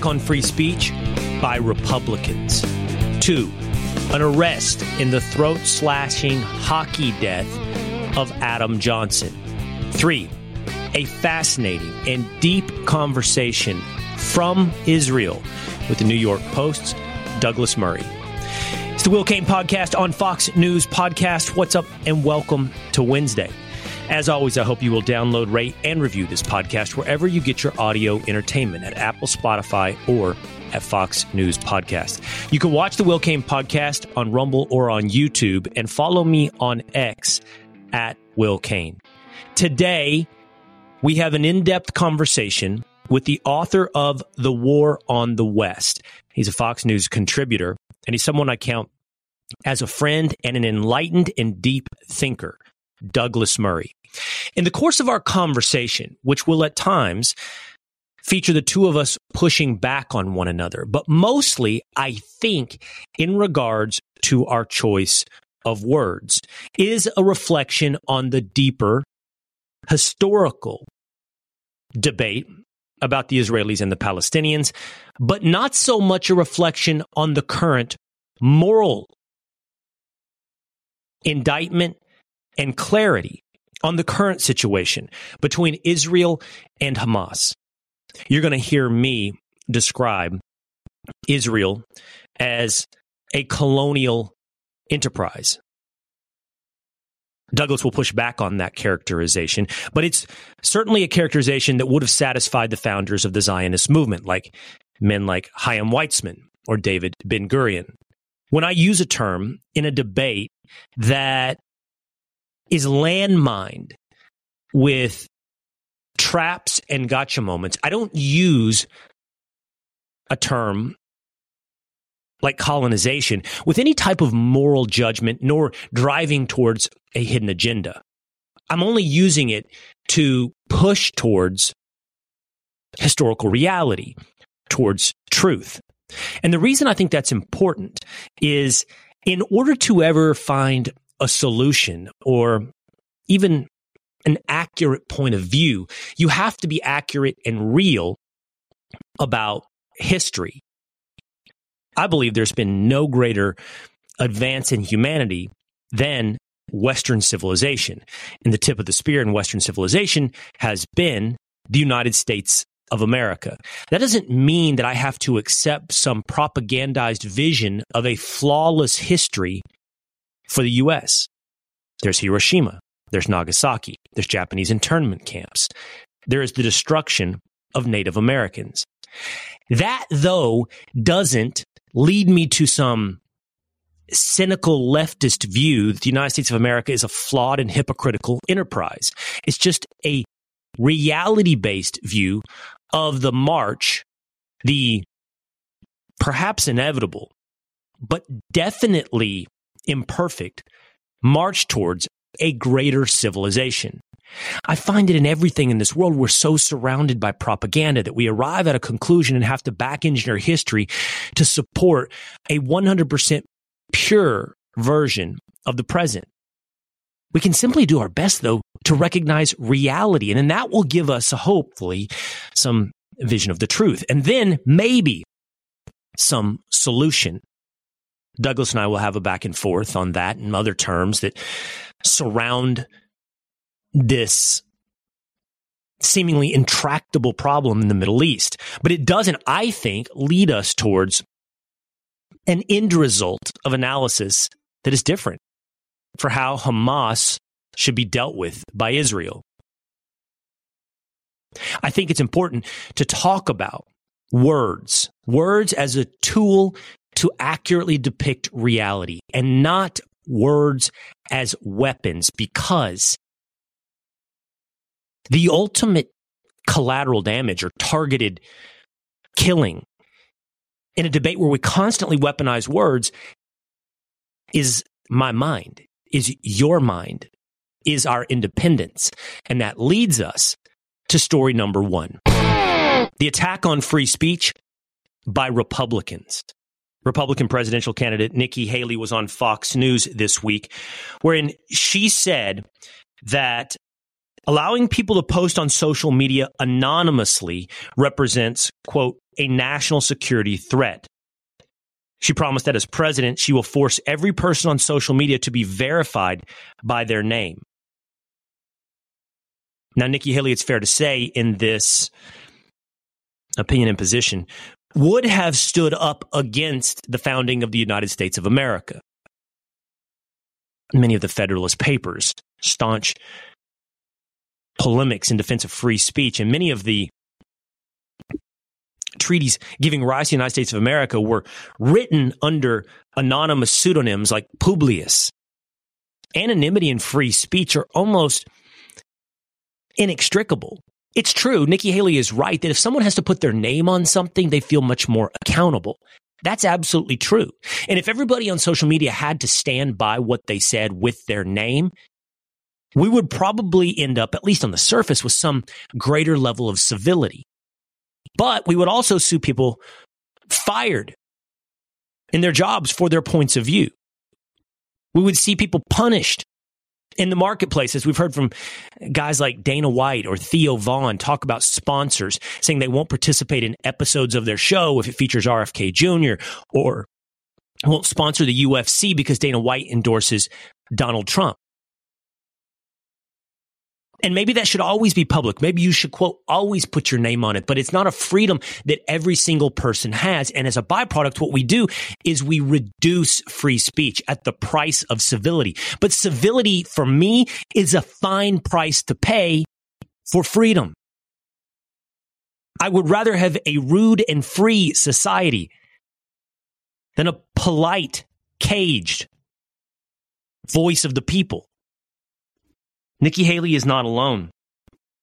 attack on free speech by Republicans. Two, an arrest in the throat slashing hockey death of Adam Johnson. Three, a fascinating and deep conversation from Israel with the New York Post's Douglas Murray. It's the Will Cain podcast on Fox News Podcast. What's up and welcome to Wednesday. As always, I hope you will download, rate, and review this podcast wherever you get your audio entertainment at Apple, Spotify, or at Fox News Podcast. You can watch the Will Cain podcast on Rumble or on YouTube and follow me on X at Will Cain. Today, we have an in depth conversation with the author of The War on the West. He's a Fox News contributor, and he's someone I count as a friend and an enlightened and deep thinker, Douglas Murray. In the course of our conversation, which will at times feature the two of us pushing back on one another, but mostly, I think, in regards to our choice of words, is a reflection on the deeper historical debate about the Israelis and the Palestinians, but not so much a reflection on the current moral indictment and clarity on the current situation between Israel and Hamas. You're going to hear me describe Israel as a colonial enterprise. Douglas will push back on that characterization, but it's certainly a characterization that would have satisfied the founders of the Zionist movement, like men like Chaim Weizmann or David Ben Gurion. When I use a term in a debate that is landmined with traps and gotcha moments, I don't use a term like colonization with any type of moral judgment nor driving towards a hidden agenda. I'm only using it to push towards historical reality, towards truth. And the reason I think that's important is in order to ever find a solution or even an accurate point of view, you have to be accurate and real about history. I believe there's been no greater advance in humanity than Western civilization. And the tip of the spear in Western civilization has been the United States of America. That doesn't mean that I have to accept some propagandized vision of a flawless history for the U.S. There's Hiroshima, there's Nagasaki, there's Japanese internment camps, there is the destruction of Native Americans. That, though, doesn't lead me to some cynical leftist view that the United States of America is a flawed and hypocritical enterprise. It's just a reality based view of the march, the perhaps inevitable, but definitely imperfect march towards a greater civilization. I find it in everything in this world. We're so surrounded by propaganda that we arrive at a conclusion and have to back engineer history to support a 100% pure version of the present. We can simply do our best, though, to recognize reality. And then that will give us, hopefully, some vision of the truth. And then maybe some solution. Douglas and I will have a back and forth on that and other terms that surround this seemingly intractable problem in the Middle East. But it doesn't, I think, lead us towards an end result of analysis that is different for how Hamas should be dealt with by Israel. I think it's important to talk about words, words as a tool to accurately depict reality and not words as weapons because the ultimate collateral damage or targeted killing in a debate where we constantly weaponize words is my mind, is your mind, is our independence. And that leads us to story number one the attack on free speech by Republicans. Republican presidential candidate Nikki Haley was on Fox News this week, wherein she said that allowing people to post on social media anonymously represents, quote, a national security threat. She promised that as president, she will force every person on social media to be verified by their name. Now, Nikki Haley, it's fair to say, in this opinion and position, would have stood up against the founding of the United States of America. Many of the Federalist Papers, staunch polemics in defense of free speech, and many of the treaties giving rise to the United States of America were written under anonymous pseudonyms like Publius. Anonymity and free speech are almost inextricable. It's true. Nikki Haley is right that if someone has to put their name on something, they feel much more accountable. That's absolutely true. And if everybody on social media had to stand by what they said with their name, we would probably end up, at least on the surface, with some greater level of civility. But we would also see people fired in their jobs for their points of view. We would see people punished in the marketplace, as we've heard from guys like Dana White or Theo Von talk about sponsors saying they won't participate in episodes of their show if it features RFK Jr. or won't sponsor the UFC because Dana White endorses Donald Trump. And maybe that should always be public. Maybe you should quote, always put your name on it, but it's not a freedom that every single person has. And as a byproduct, what we do is we reduce free speech at the price of civility. But civility for me is a fine price to pay for freedom. I would rather have a rude and free society than a polite, caged voice of the people. Nikki Haley is not alone.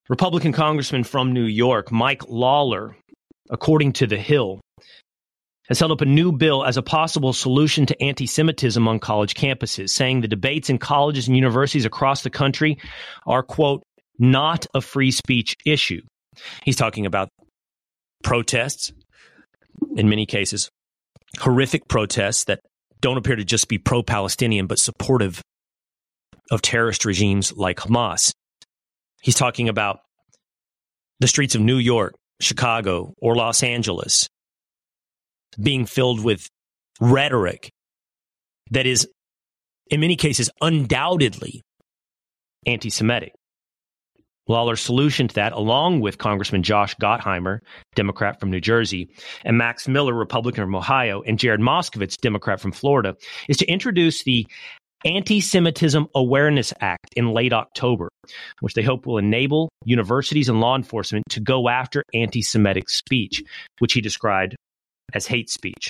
Republican Congressman from New York, Mike Lawler, according to The Hill, has held up a new bill as a possible solution to anti Semitism on college campuses, saying the debates in colleges and universities across the country are, quote, not a free speech issue. He's talking about protests, in many cases, horrific protests that don't appear to just be pro Palestinian, but supportive of terrorist regimes like Hamas. He's talking about the streets of New York, Chicago, or Los Angeles being filled with rhetoric that is, in many cases, undoubtedly anti Semitic. Lawler's solution to that, along with Congressman Josh Gottheimer, Democrat from New Jersey, and Max Miller, Republican from Ohio, and Jared Moskowitz, Democrat from Florida, is to introduce the Anti Semitism Awareness Act in late October, which they hope will enable universities and law enforcement to go after anti Semitic speech, which he described as hate speech.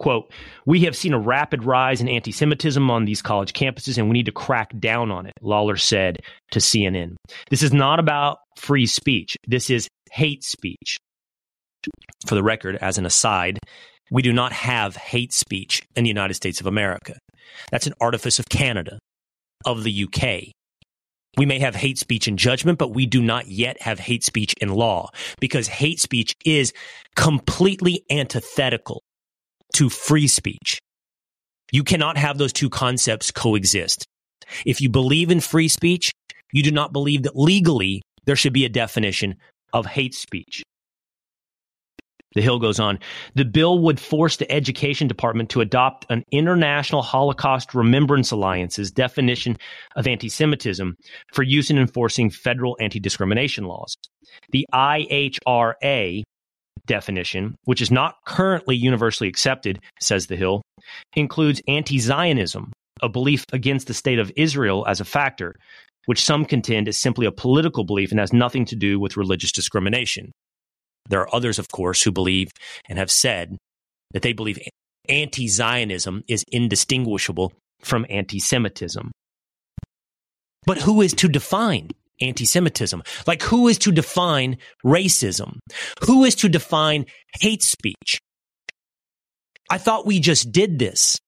Quote, we have seen a rapid rise in anti Semitism on these college campuses, and we need to crack down on it, Lawler said to CNN. This is not about free speech. This is hate speech. For the record, as an aside, we do not have hate speech in the United States of America. That's an artifice of Canada, of the UK. We may have hate speech in judgment, but we do not yet have hate speech in law because hate speech is completely antithetical to free speech. You cannot have those two concepts coexist. If you believe in free speech, you do not believe that legally there should be a definition of hate speech. The Hill goes on. The bill would force the Education Department to adopt an International Holocaust Remembrance Alliance's definition of anti Semitism for use in enforcing federal anti discrimination laws. The IHRA definition, which is not currently universally accepted, says The Hill, includes anti Zionism, a belief against the state of Israel as a factor, which some contend is simply a political belief and has nothing to do with religious discrimination. There are others, of course, who believe and have said that they believe anti Zionism is indistinguishable from anti Semitism. But who is to define anti Semitism? Like, who is to define racism? Who is to define hate speech? I thought we just did this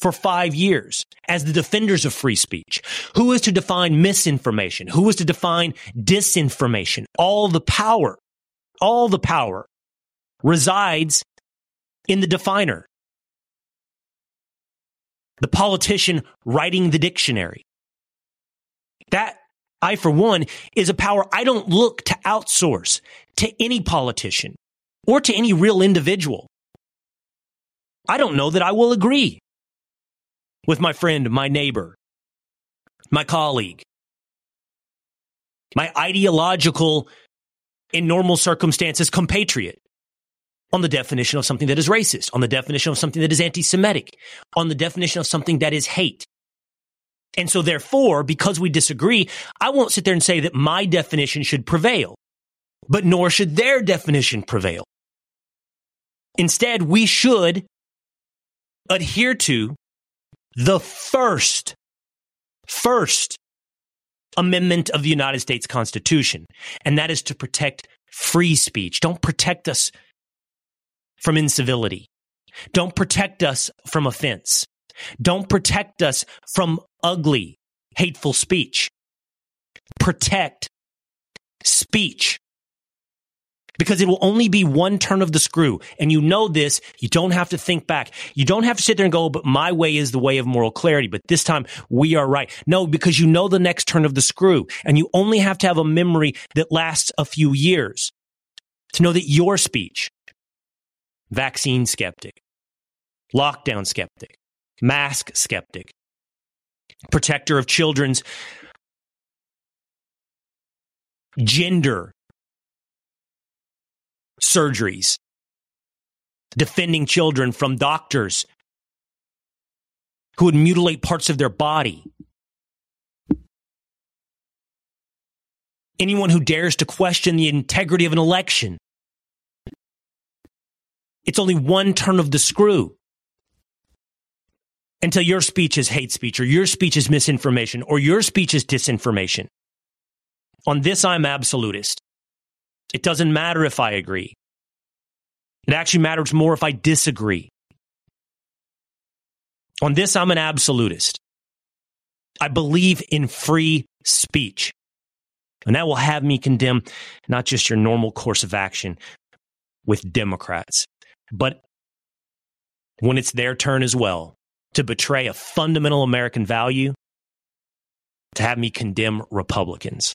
for five years as the defenders of free speech. Who is to define misinformation? Who is to define disinformation? All the power, all the power resides in the definer. The politician writing the dictionary. That, I for one, is a power I don't look to outsource to any politician or to any real individual. I don't know that I will agree with my friend, my neighbor, my colleague, my ideological, in normal circumstances, compatriot on the definition of something that is racist, on the definition of something that is anti Semitic, on the definition of something that is hate. And so, therefore, because we disagree, I won't sit there and say that my definition should prevail, but nor should their definition prevail. Instead, we should adhere to the first, first amendment of the United States Constitution, and that is to protect free speech. Don't protect us from incivility. Don't protect us from offense. Don't protect us from ugly, hateful speech. Protect speech because it will only be one turn of the screw. And you know this. You don't have to think back. You don't have to sit there and go, but my way is the way of moral clarity. But this time we are right. No, because you know the next turn of the screw and you only have to have a memory that lasts a few years to know that your speech, vaccine skeptic, lockdown skeptic, mask skeptic, protector of children's gender surgeries, defending children from doctors who would mutilate parts of their body. Anyone who dares to question the integrity of an election. It's only one turn of the screw until your speech is hate speech or your speech is misinformation or your speech is disinformation. On this, I'm absolutist. It doesn't matter if I agree. It actually matters more if I disagree. On this, I'm an absolutist. I believe in free speech. And that will have me condemn not just your normal course of action with Democrats, but when it's their turn as well to betray a fundamental American value, to have me condemn Republicans.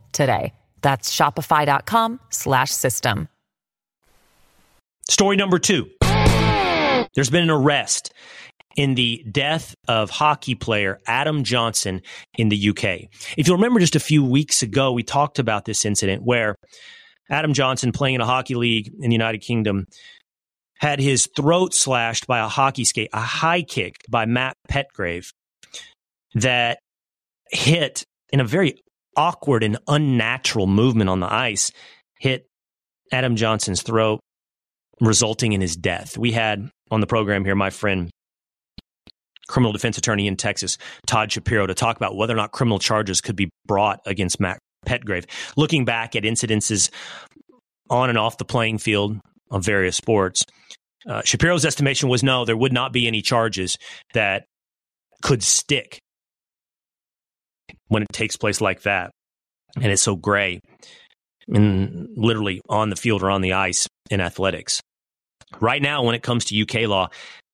today. That's shopify.com slash system. Story number two. There's been an arrest in the death of hockey player Adam Johnson in the UK. If you remember just a few weeks ago, we talked about this incident where Adam Johnson, playing in a hockey league in the United Kingdom, had his throat slashed by a hockey skate, a high kick by Matt Petgrave that hit in a very awkward and unnatural movement on the ice, hit Adam Johnson's throat resulting in his death. We had on the program here my friend, criminal defense attorney in Texas, Todd Shapiro, to talk about whether or not criminal charges could be brought against Matt Petgrave. Looking back at incidences on and off the playing field of various sports, uh, Shapiro's estimation was no, there would not be any charges that could stick when it takes place like that. Mm-hmm. And it's so gray and literally on the field or on the ice in athletics. Right now, when it comes to UK law,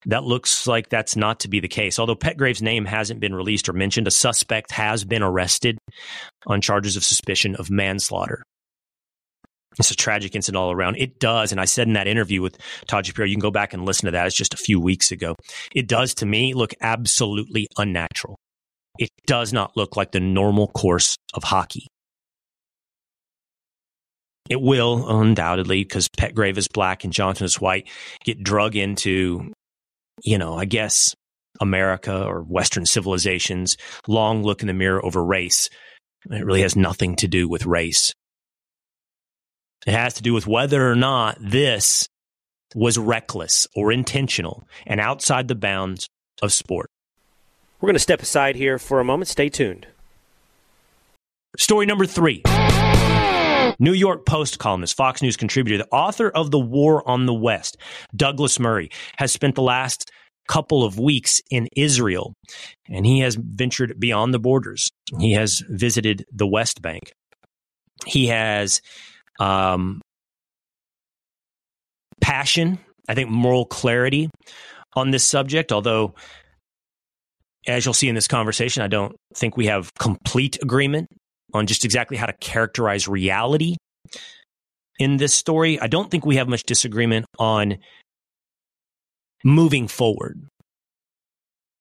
that looks like that's not to be the case. Although Petgrave's name hasn't been released or mentioned, a suspect has been arrested on charges of suspicion of manslaughter. It's a tragic incident all around. It does. And I said in that interview with Todd Shapiro, you can go back and listen to that. It's just a few weeks ago. It does to me look absolutely unnatural. It does not look like the normal course of hockey. It will undoubtedly because Petgrave is black and Johnson is white get drug into, you know, I guess America or Western civilizations long look in the mirror over race. It really has nothing to do with race. It has to do with whether or not this was reckless or intentional and outside the bounds of sport. We're going to step aside here for a moment. Stay tuned. Story number three. New York Post columnist, Fox News contributor, the author of The War on the West, Douglas Murray, has spent the last couple of weeks in Israel and he has ventured beyond the borders. He has visited the West Bank. He has um, passion, I think moral clarity on this subject, although as you'll see in this conversation, I don't think we have complete agreement on just exactly how to characterize reality in this story. I don't think we have much disagreement on moving forward.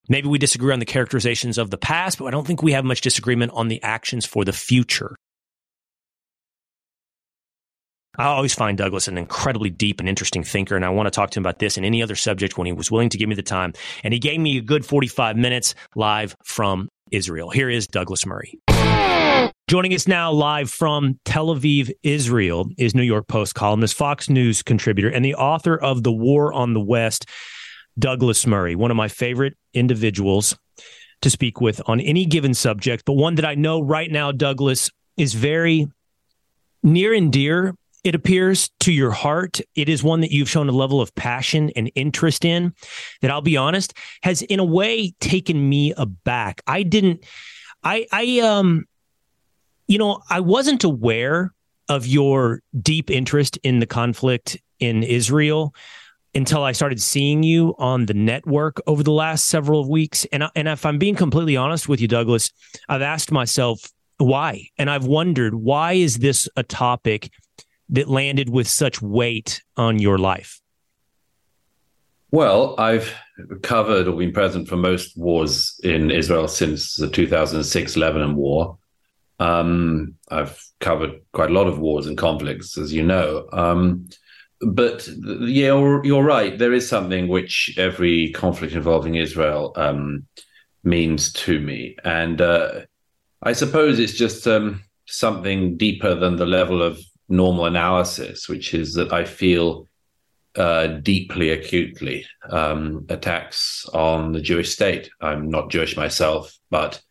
Maybe we disagree on the characterizations of the past, but I don't think we have much disagreement on the actions for the future. I always find Douglas an incredibly deep and interesting thinker, and I want to talk to him about this and any other subject when he was willing to give me the time. And he gave me a good 45 minutes live from Israel. Here is Douglas Murray. Joining us now live from Tel Aviv, Israel, is New York Post columnist, Fox News contributor, and the author of The War on the West, Douglas Murray, one of my favorite individuals to speak with on any given subject, but one that I know right now, Douglas, is very near and dear it appears to your heart. It is one that you've shown a level of passion and interest in that I'll be honest has in a way taken me aback. I didn't I I um you know, I wasn't aware of your deep interest in the conflict in Israel until I started seeing you on the network over the last several weeks. And I, and if I'm being completely honest with you, Douglas, I've asked myself why, and I've wondered why is this a topic that landed with such weight on your life? Well, I've covered or been present for most wars in Israel since the 2006 Lebanon war. Um, I've covered quite a lot of wars and conflicts, as you know. Um, but yeah, you're, you're, right. There is something which every conflict involving Israel um, means to me. And uh, I suppose it's just um, something deeper than the level of normal analysis, which is that I feel uh, deeply, acutely um, attacks on the Jewish state. I'm not Jewish myself, but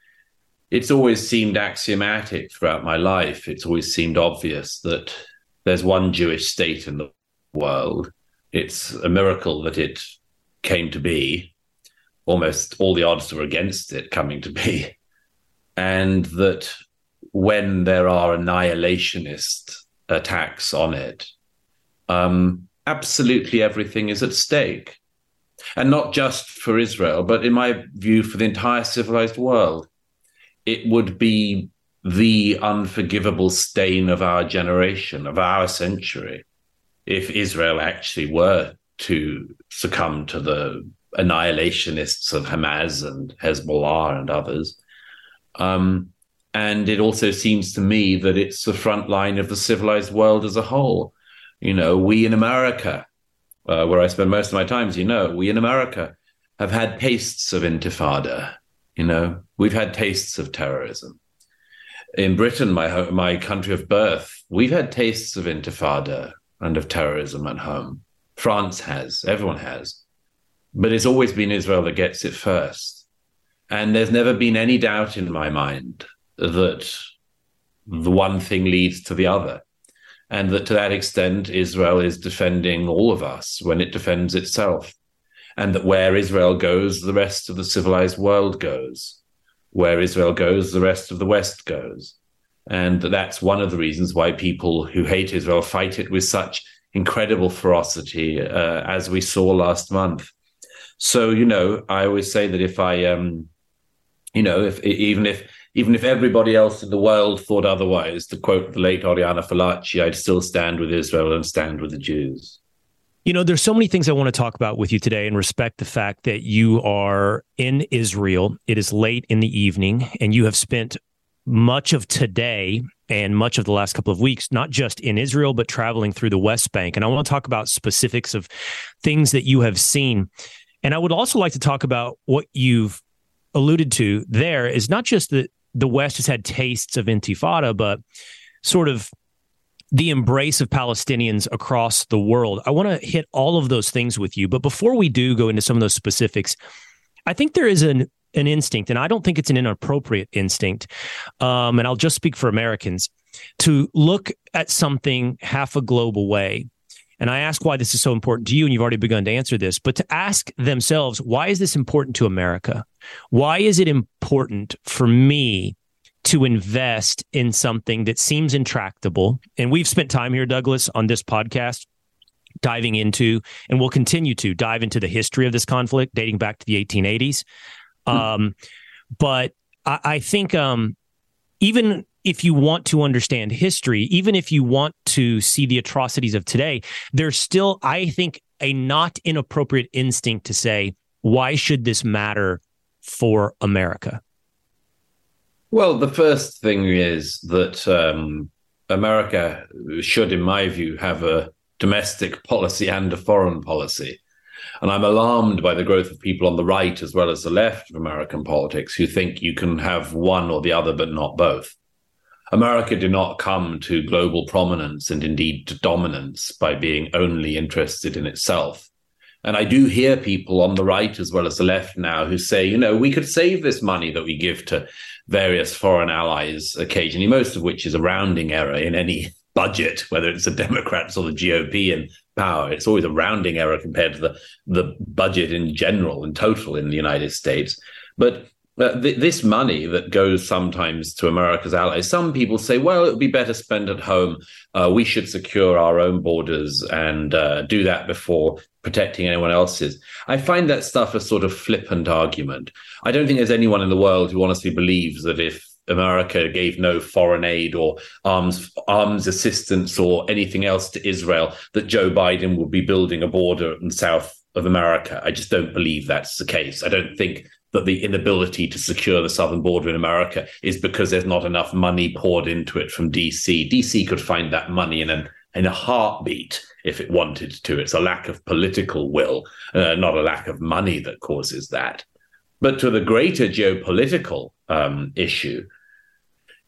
it's always seemed axiomatic throughout my life. It's always seemed obvious that there's one Jewish state in the world. It's a miracle that it came to be. Almost all the odds were against it coming to be. And that when there are annihilationist attacks on it, um, absolutely everything is at stake. And not just for Israel, but in my view, for the entire civilized world. It would be the unforgivable stain of our generation, of our century, if Israel actually were to succumb to the annihilationists of Hamas and Hezbollah and others. Um, and it also seems to me that it's the front line of the civilized world as a whole. You know, we in America, uh, where I spend most of my time, as you know, we in America have had tastes of intifada. You know, we've had tastes of terrorism. In Britain, my my country of birth, we've had tastes of intifada and of terrorism at home. France has, everyone has, but it's always been Israel that gets it first. And there's never been any doubt in my mind that the one thing leads to the other. And that to that extent, Israel is defending all of us when it defends itself. And that where Israel goes, the rest of the civilized world goes. Where Israel goes, the rest of the West goes. And that's one of the reasons why people who hate Israel fight it with such incredible ferocity, uh, as we saw last month. So, you know, I always say that if I, um, you know, if even if Even if everybody else in the world thought otherwise, to quote the late Oriana Fallaci, I'd still stand with Israel and stand with the Jews. You know, there's so many things I want to talk about with you today and respect the fact that you are in Israel. It is late in the evening and you have spent much of today and much of the last couple of weeks, not just in Israel, but traveling through the West Bank. And I want to talk about specifics of things that you have seen. And I would also like to talk about what you've alluded to there is not just that the West has had tastes of intifada, but sort of the embrace of Palestinians across the world. I want to hit all of those things with you. But before we do go into some of those specifics, I think there is an an instinct, and I don't think it's an inappropriate instinct. Um, and I'll just speak for Americans to look at something half a globe away. And I ask why this is so important to you, and you've already begun to answer this, but to ask themselves, why is this important to America? Why is it important for me to invest in something that seems intractable? And we've spent time here, Douglas, on this podcast diving into, and we'll continue to dive into the history of this conflict dating back to the 1880s. Hmm. Um, but I, I think um, even if you want to understand history, even if you want to see the atrocities of today, there's still, I think, a not inappropriate instinct to say, why should this matter for America? Well, the first thing is that um, America should, in my view, have a domestic policy and a foreign policy. And I'm alarmed by the growth of people on the right as well as the left of American politics who think you can have one or the other, but not both. America did not come to global prominence and indeed to dominance by being only interested in itself. And I do hear people on the right as well as the left now who say, you know, we could save this money that we give to various foreign allies occasionally, most of which is a rounding error in any budget, whether it's the Democrats or the GOP in power. It's always a rounding error compared to the, the budget in general and total in the United States. But th- this money that goes sometimes to America's allies, some people say, well, it would be better spent at home. Uh, we should secure our own borders and uh, do that before protecting anyone else's. I find that stuff a sort of flippant argument. I don't think there's anyone in the world who honestly believes that if America gave no foreign aid or arms arms assistance or anything else to Israel, that Joe Biden would be building a border in south of America. I just don't believe that's the case. I don't think that the inability to secure the southern border in America is because there's not enough money poured into it from DC. DC could find that money in a in a heartbeat if it wanted to. It's a lack of political will, uh, not a lack of money that causes that. But to the greater geopolitical um, issue,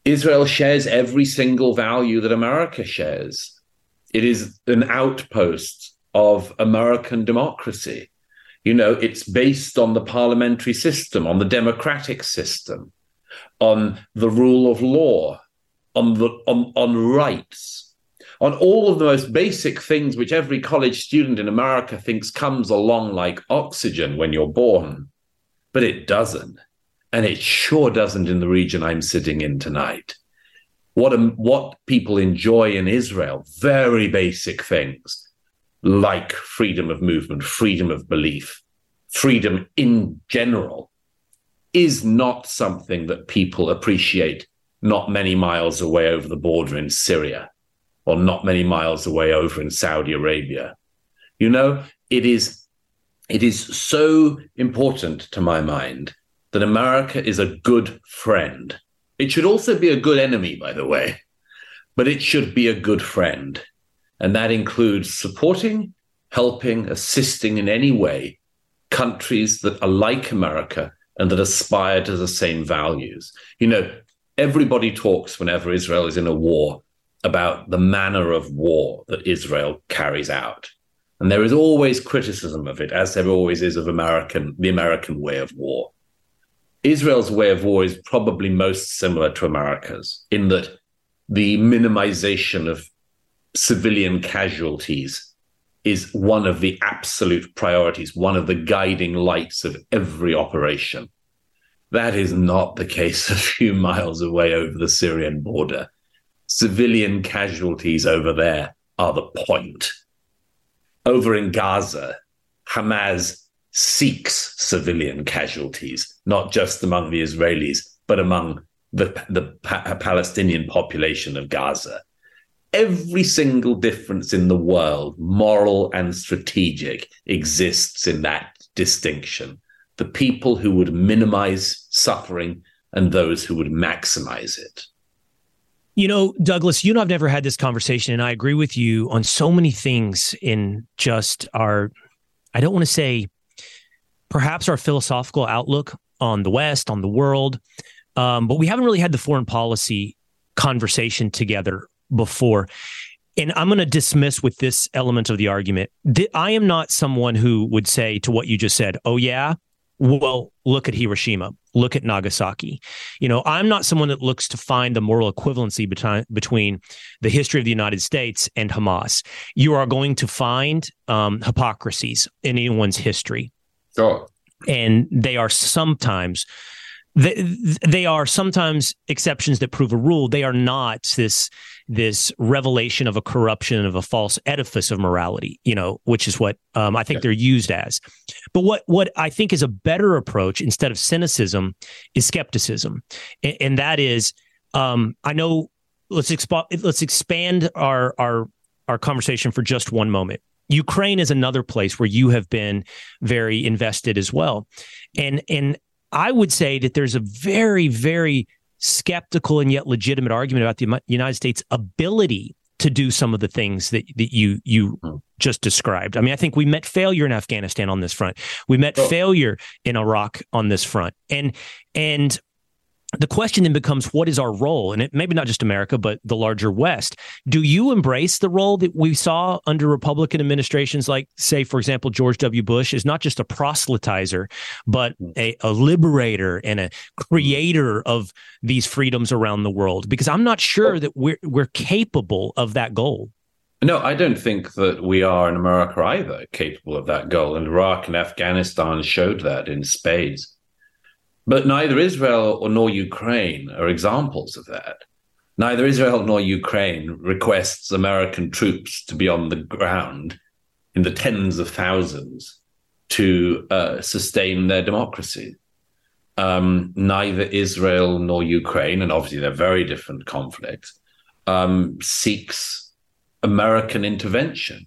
Israel shares every single value that America shares. It is an outpost of American democracy. You know, it's based on the parliamentary system, on the democratic system, on the rule of law, on the on, on rights, on all of the most basic things which every college student in America thinks comes along like oxygen when you're born. But it doesn't. And it sure doesn't in the region I'm sitting in tonight. What, what people enjoy in Israel, very basic things like freedom of movement, freedom of belief, freedom in general, is not something that people appreciate not many miles away over the border in Syria or not many miles away over in Saudi Arabia. You know, it is it is so important to my mind that America is a good friend. It should also be a good enemy, by the way, but it should be a good friend. And that includes supporting, helping, assisting in any way countries that are like America and that aspire to the same values. You know, everybody talks whenever Israel is in a war about the manner of war that Israel carries out. And there is always criticism of it, as there always is of American, the American way of war. Israel's way of war is probably most similar to America's in that the minimization of civilian casualties is one of the absolute priorities, one of the guiding lights of every operation. That is not the case a few miles away over the Syrian border. Civilian casualties over there are the point. Over in Gaza, Hamas seeks civilian casualties, not just among the Israelis, but among the, the pa- Palestinian population of Gaza. Every single difference in the world, moral and strategic, exists in that distinction. The people who would minimize suffering and those who would maximize it. You know, Douglas, you and I've never had this conversation, and I agree with you on so many things in just our, I don't want to say perhaps our philosophical outlook on the West, on the world, um, but we haven't really had the foreign policy conversation together before. And I'm going to dismiss with this element of the argument. I am not someone who would say to what you just said, oh, yeah, well, look at Hiroshima, look at Nagasaki. You know, I'm not someone that looks to find the moral equivalency between between the history of the United States and Hamas. You are going to find um, hypocrisies in anyone's history. Sure. And they are sometimes they, they are sometimes exceptions that prove a rule. They are not this this revelation of a corruption of a false edifice of morality, you know, which is what um, I think yeah. they're used as. But what what I think is a better approach instead of cynicism is skepticism, and, and that is, um, I know. Let's expo- let's expand our our our conversation for just one moment. Ukraine is another place where you have been very invested as well, and and I would say that there's a very, very skeptical and yet legitimate argument about the United States' ability to do some of the things that, that you you hmm. just described. I mean, I think we met failure in Afghanistan on this front. We met oh. failure in Iraq on this front. And and the question then becomes what is our role? And it maybe not just america but the larger west. Do you embrace the role that we saw under republican administrations? Like say for example george w. Bush is not just a proselytizer but mm. a, a liberator and a mm. creator of these freedoms around the world. Because i'm not sure oh. that we're we're capable of that goal. No, I don't think that we are in America either capable of that goal. And Iraq and Afghanistan showed that in spades. But neither Israel or nor Ukraine are examples of that. Neither Israel nor Ukraine requests American troops to be on the ground in the tens of thousands to uh, sustain their democracy. Um, neither Israel nor Ukraine, and obviously they're very different conflicts, um, seeks American intervention.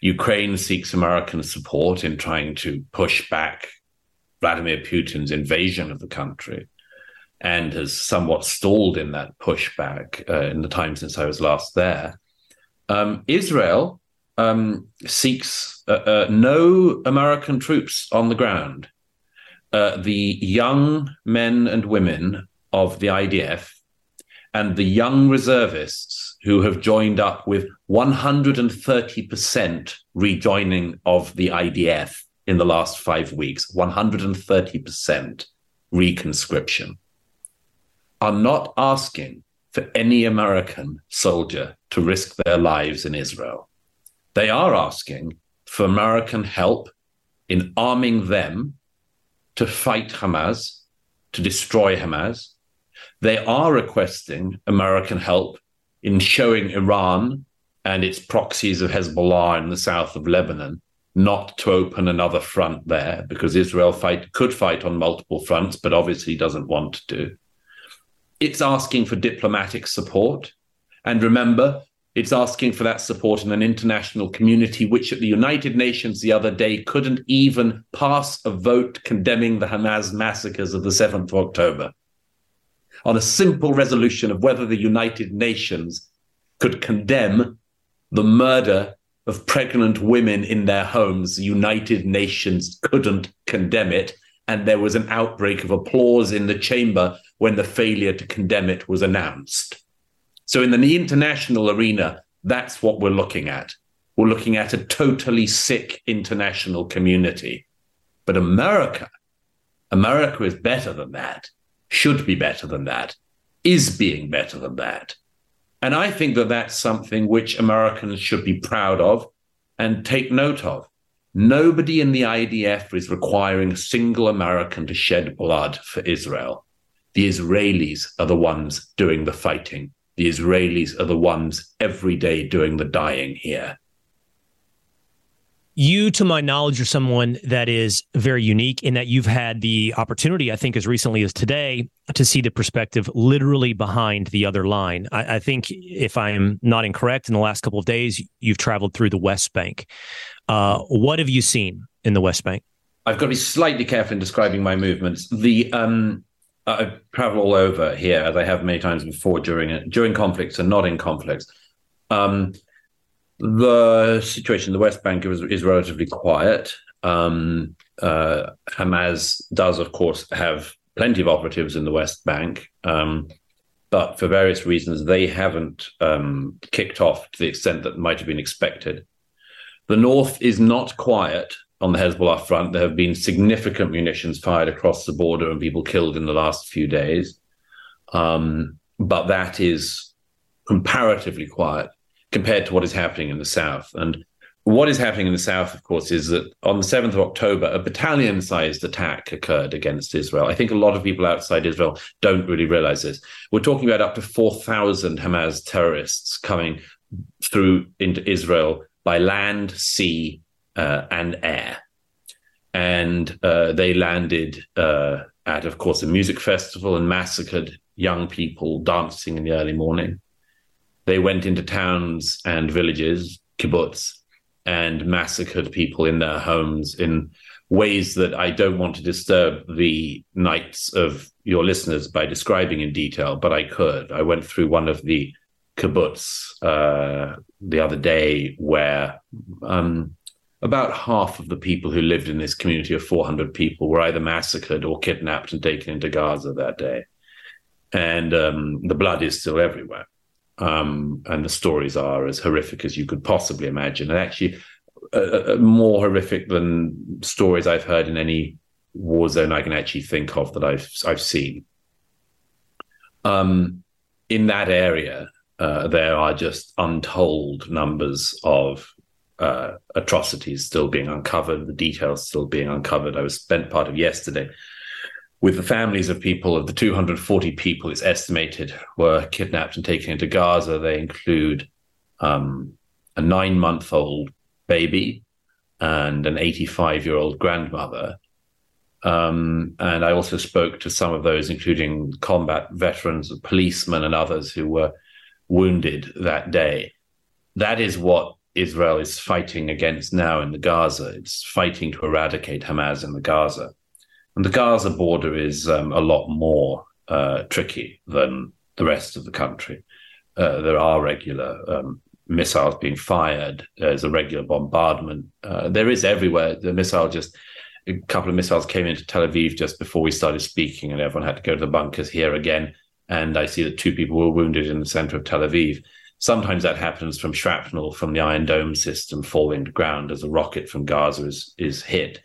Ukraine seeks American support in trying to push back Vladimir Putin's invasion of the country and has somewhat stalled in that pushback uh, in the time since I was last there. Um, Israel um, seeks uh, uh, no American troops on the ground. Uh, the young men and women of the IDF and the young reservists who have joined up with 130% rejoining of the IDF in the last five weeks 130% reconscription are not asking for any American soldier to risk their lives in Israel. They are asking for American help in arming them to fight Hamas, to destroy Hamas. They are requesting American help in showing Iran and its proxies of Hezbollah in the south of Lebanon not to open another front there because Israel fight could fight on multiple fronts, but obviously doesn't want to. do. It's asking for diplomatic support. And remember, it's asking for that support in an international community, which at the United Nations the other day couldn't even pass a vote condemning the Hamas massacres of the 7th of October. On a simple resolution of whether the United Nations could condemn the murder of pregnant women in their homes, the United Nations couldn't condemn it. And there was an outbreak of applause in the chamber when the failure to condemn it was announced. So, in the international arena, that's what we're looking at. We're looking at a totally sick international community. But America, America is better than that, should be better than that, is being better than that. And I think that that's something which Americans should be proud of and take note of. Nobody in the IDF is requiring a single American to shed blood for Israel. The Israelis are the ones doing the fighting. The Israelis are the ones every day doing the dying here. You, to my knowledge, are someone that is very unique in that you've had the opportunity, I think, as recently as today, to see the perspective literally behind the other line. I, I think, if I am not incorrect, in the last couple of days, you've traveled through the West Bank. Uh, what have you seen in the West Bank? I've got to be slightly careful in describing my movements. The um, I travel all over here, as I have many times before during during conflicts and not in conflicts. Um, the situation in the West Bank is, is relatively quiet. Um, uh, Hamas does, of course, have plenty of operatives in the West Bank, um, but for various reasons, they haven't um, kicked off to the extent that might have been expected. The North is not quiet on the Hezbollah front. There have been significant munitions fired across the border and people killed in the last few days. Um, but that is comparatively quiet compared to what is happening in the South. And what is happening in the South, of course, is that on the 7th of October, a battalion sized attack occurred against Israel. I think a lot of people outside Israel don't really realize this. We're talking about up to 4,000 Hamas terrorists coming through into Israel by land, sea, uh, and air. And uh, they landed uh, at, of course, a music festival and massacred young people dancing in the early morning. They went into towns and villages, kibbutz, and massacred people in their homes in ways that I don't want to disturb the nights of your listeners by describing in detail, but I could. I went through one of the kibbutz uh, the other day where um, about half of the people who lived in this community of 400 people were either massacred or kidnapped and taken into Gaza that day. And um, the blood is still everywhere. Um, and the stories are as horrific as you could possibly imagine, and actually uh, uh, more horrific than stories I've heard in any war zone I can actually think of that I've I've seen. Um, in that area, uh, there are just untold numbers of uh, atrocities still being uncovered, the details still being uncovered. I was spent part of yesterday with the families of people of the 240 people it's estimated were kidnapped and taken into Gaza. They include um, a nine month old baby and an 85 year old grandmother. Um, and I also spoke to some of those, including combat veterans, policemen, and others who were wounded that day. That is what Israel is fighting against now in the Gaza. It's fighting to eradicate Hamas in the Gaza. And the Gaza border is um, a lot more uh, tricky than the rest of the country. Uh, there are regular um, missiles being fired. There's a regular bombardment. Uh, there is everywhere. The missile just a couple of missiles came into Tel Aviv just before we started speaking, and everyone had to go to the bunkers here again. And I see that two people were wounded in the center of Tel Aviv. Sometimes that happens from shrapnel from the Iron Dome system falling to ground as a rocket from Gaza is, is hit.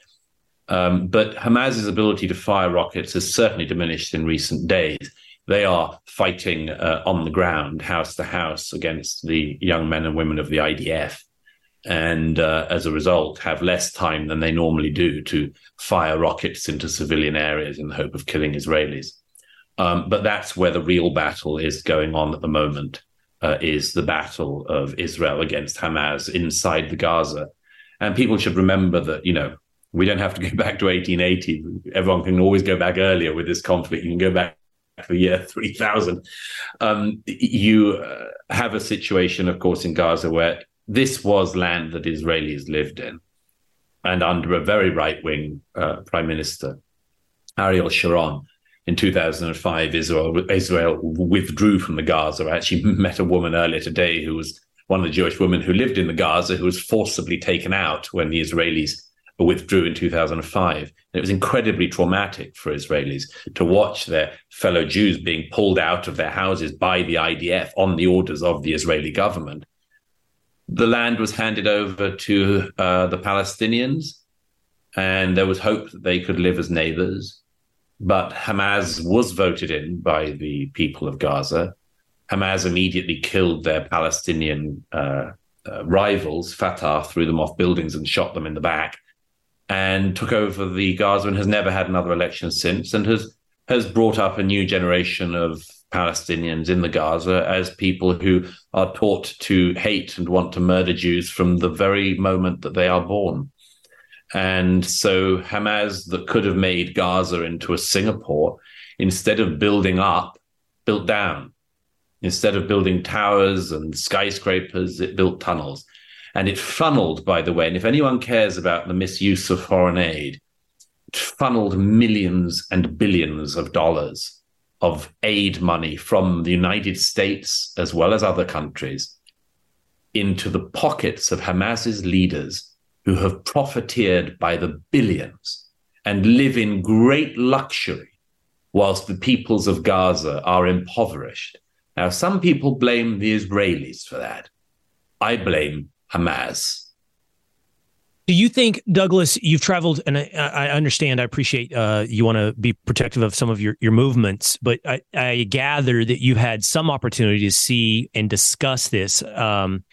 Um, but Hamas's ability to fire rockets has certainly diminished in recent days. They are fighting uh, on the ground, house to house, against the young men and women of the IDF. And uh, as a result, have less time than they normally do to fire rockets into civilian areas in the hope of killing Israelis. Um, but that's where the real battle is going on at the moment, uh, is the battle of Israel against Hamas inside the Gaza. And people should remember that, you know, we don't have to go back to 1880. Everyone can always go back earlier with this conflict. You can go back the year 3000. Um, you uh, have a situation, of course, in Gaza where this was land that Israelis lived in. And under a very right wing uh, prime minister, Ariel Sharon, in 2005, Israel, Israel withdrew from the Gaza. I actually met a woman earlier today who was one of the Jewish women who lived in the Gaza, who was forcibly taken out when the Israelis withdrew in 2005. And it was incredibly traumatic for Israelis to watch their fellow Jews being pulled out of their houses by the IDF on the orders of the Israeli government. The land was handed over to uh, the Palestinians, and there was hope that they could live as neighbors. But Hamas was voted in by the people of Gaza. Hamas immediately killed their Palestinian uh, uh, rivals, Fatah, threw them off buildings and shot them in the back and took over the Gaza and has never had another election since, and has has brought up a new generation of Palestinians in the Gaza as people who are taught to hate and want to murder Jews from the very moment that they are born. And so Hamas, that could have made Gaza into a Singapore, instead of building up, built down. Instead of building towers and skyscrapers, it built tunnels. And it funneled, by the way, and if anyone cares about the misuse of foreign aid, it funneled millions and billions of dollars of aid money from the United States as well as other countries into the pockets of Hamas's leaders who have profiteered by the billions and live in great luxury whilst the peoples of Gaza are impoverished. Now, some people blame the Israelis for that. I blame Hamas. Do you think, Douglas, you've traveled, and I, I understand, I appreciate uh, you want to be protective of some of your, your movements, but I, I, gather that you've had some opportunity to see and discuss this um,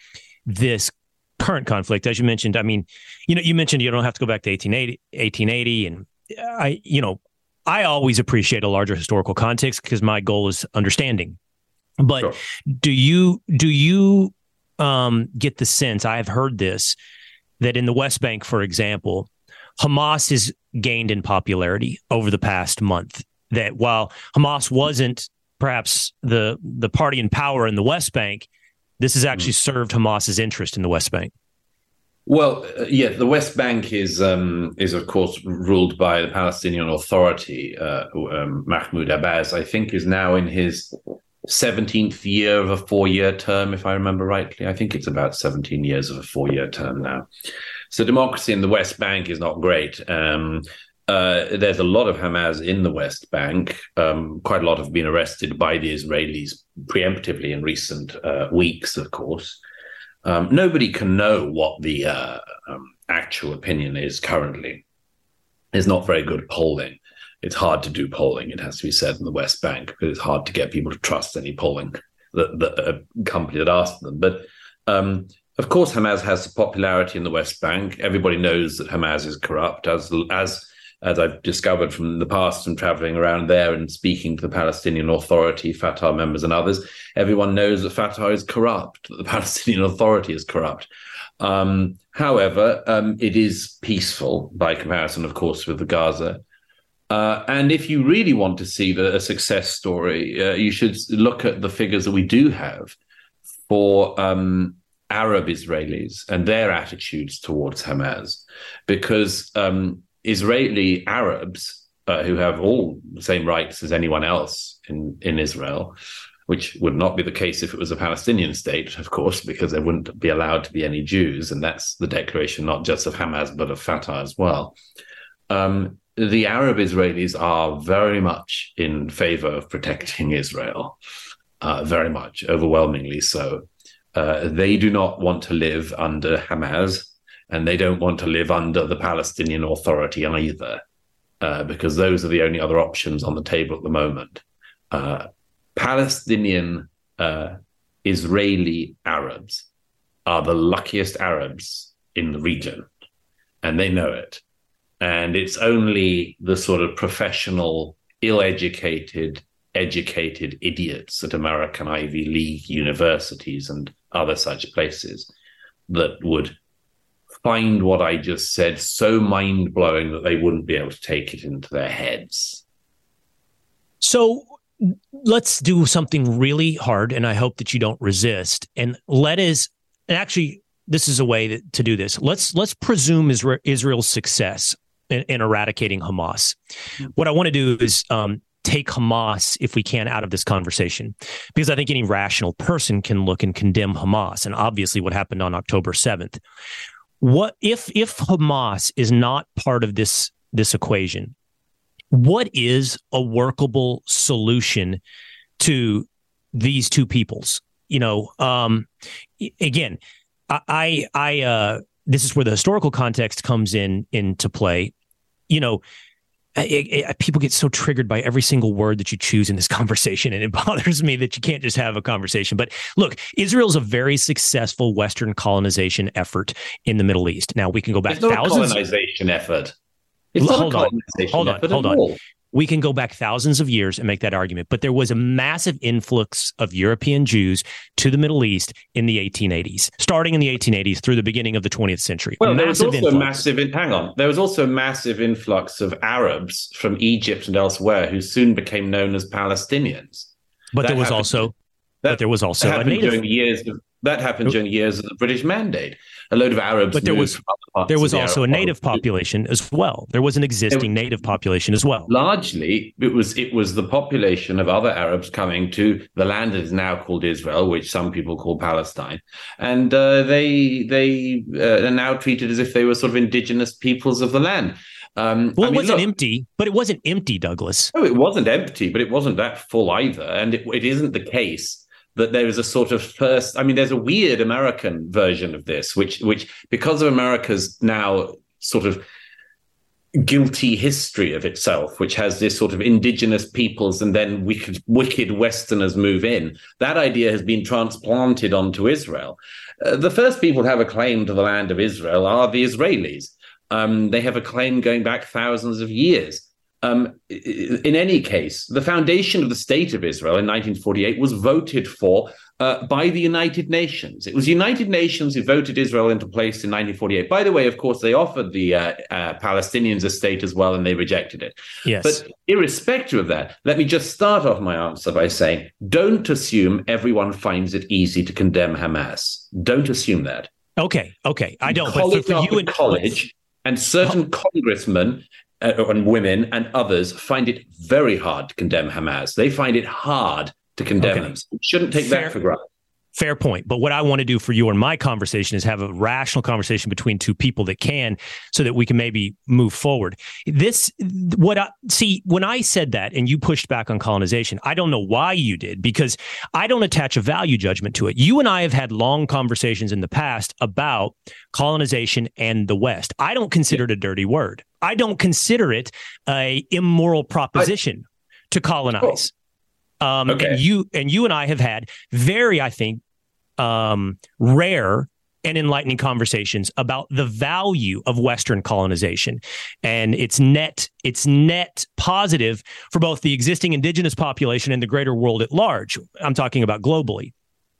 this current conflict. As you mentioned, I mean, you know, you mentioned you don't have to go back to 1880, 1880 and I, you know, I always appreciate a larger historical context because my goal is understanding. But sure. do you do you um, get the sense I've heard this that in the West Bank, for example, Hamas has gained in popularity over the past month. That while Hamas wasn't perhaps the the party in power in the West Bank, this has actually mm. served Hamas's interest in the West Bank. Well, uh, yeah, the West Bank is um, is of course ruled by the Palestinian Authority. Uh, um, Mahmoud Abbas, I think, is now in his 17th year of a four year term, if I remember rightly. I think it's about 17 years of a four year term now. So democracy in the West Bank is not great. Um, uh, there's a lot of Hamas in the West Bank. Um, quite a lot have been arrested by the Israelis preemptively in recent uh, weeks, of course. Um, nobody can know what the uh, um, actual opinion is currently. There's not very good polling it's hard to do polling. It has to be said in the West Bank because it's hard to get people to trust any polling that, a company that asks them. But um, of course, Hamas has the popularity in the West Bank. Everybody knows that Hamas is corrupt, as as as I've discovered from the past and traveling around there and speaking to the Palestinian Authority, Fatah members, and others. Everyone knows that Fatah is corrupt, that the Palestinian Authority is corrupt. Um, however, um, it is peaceful by comparison, of course, with the Gaza. Uh, and if you really want to see the, a success story, uh, you should look at the figures that we do have for um, Arab Israelis and their attitudes towards Hamas, because um, Israeli Arabs uh, who have all the same rights as anyone else in in Israel, which would not be the case if it was a Palestinian state, of course, because there wouldn't be allowed to be any Jews, and that's the declaration not just of Hamas but of Fatah as well. Um, the Arab Israelis are very much in favor of protecting Israel, uh, very much, overwhelmingly so. Uh, they do not want to live under Hamas, and they don't want to live under the Palestinian Authority either, uh, because those are the only other options on the table at the moment. Uh, Palestinian uh, Israeli Arabs are the luckiest Arabs in the region, and they know it and it's only the sort of professional, ill educated, educated idiots at American Ivy League universities and other such places that would find what I just said so mind blowing that they wouldn't be able to take it into their heads. So let's do something really hard, and I hope that you don't resist. And let us, and actually, this is a way that, to do this. Let's let's presume Israel's success in, in eradicating Hamas. Hmm. What I want to do is um, take Hamas, if we can, out of this conversation, because I think any rational person can look and condemn Hamas, and obviously what happened on October seventh. What if if Hamas is not part of this this equation? What is a workable solution to these two peoples? You know, um, again, I I uh, this is where the historical context comes in into play you know, it, it, people get so triggered by every single word that you choose in this conversation, and it bothers me that you can't just have a conversation. But look, Israel is a very successful Western colonization effort in the Middle East. Now we can go back it's not thousands. colonization effort. It's hold on, hold on, hold on. We can go back thousands of years and make that argument. But there was a massive influx of European Jews to the Middle East in the 1880s, starting in the 1880s through the beginning of the 20th century. Well, there was also influx. a massive, hang on, there was also a massive influx of Arabs from Egypt and elsewhere who soon became known as Palestinians. But that there was happened, also, that, but there was also a native. During years of, that happened during the years of the British Mandate. A load of Arabs, but there was there was also a native population as well. There was an existing native population as well. Largely, it was it was the population of other Arabs coming to the land that is now called Israel, which some people call Palestine, and uh, they they uh, are now treated as if they were sort of indigenous peoples of the land. Um, well, it I mean, wasn't look, empty, but it wasn't empty, Douglas. No, it wasn't empty, but it wasn't that full either, and it, it isn't the case that there is a sort of first i mean there's a weird american version of this which which because of america's now sort of guilty history of itself which has this sort of indigenous peoples and then wicked wicked westerners move in that idea has been transplanted onto israel. Uh, the first people to have a claim to the land of israel are the israelis. Um, they have a claim going back thousands of years um, in any case, the foundation of the state of Israel in 1948 was voted for uh, by the United Nations. It was the United Nations who voted Israel into place in 1948. By the way, of course, they offered the uh, uh, Palestinians a state as well, and they rejected it. Yes. But irrespective of that, let me just start off my answer by saying don't assume everyone finds it easy to condemn Hamas. Don't assume that. Okay, okay. I don't. College but for, for you and college and certain congressmen Uh, and women and others find it very hard to condemn Hamas. They find it hard to condemn okay. them. So shouldn't take Fair. that for granted. Fair point. But what I want to do for you and my conversation is have a rational conversation between two people that can so that we can maybe move forward. This, what I see, when I said that and you pushed back on colonization, I don't know why you did because I don't attach a value judgment to it. You and I have had long conversations in the past about colonization and the West. I don't consider it a dirty word. I don't consider it a immoral proposition I, to colonize. Um, okay. and you and you and I have had very, I think, um, rare and enlightening conversations about the value of Western colonization and its net its net positive for both the existing indigenous population and the greater world at large. I'm talking about globally.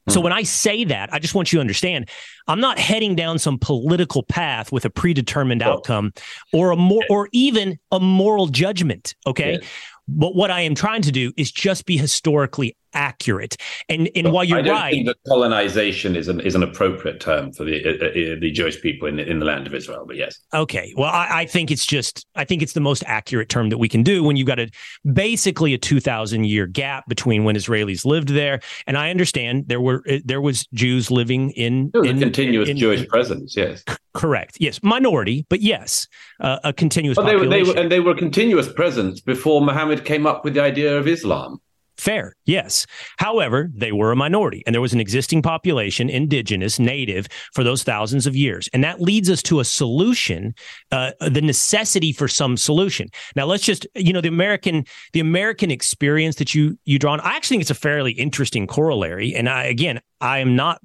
So hmm. when I say that, I just want you to understand, I'm not heading down some political path with a predetermined outcome or a more or even a moral judgment. Okay. Yeah. But what I am trying to do is just be historically accurate. And and while you're I don't right, think that colonization is an is an appropriate term for the uh, uh, the Jewish people in in the land of Israel. But yes, okay. Well, I, I, think it's just I think it's the most accurate term that we can do when you've got a basically a two thousand year gap between when Israelis lived there, and I understand there were uh, there was Jews living in, in continuous in, Jewish in, presence. Yes, correct. Yes, minority, but yes, uh, a continuous. But they were, they were and they were continuous presence before Muhammad came up with the idea of Islam. Fair, yes. However, they were a minority, and there was an existing population, indigenous, native, for those thousands of years. And that leads us to a solution, uh, the necessity for some solution. Now, let's just, you know, the American, the American experience that you you draw on. I actually think it's a fairly interesting corollary. And I, again, I am not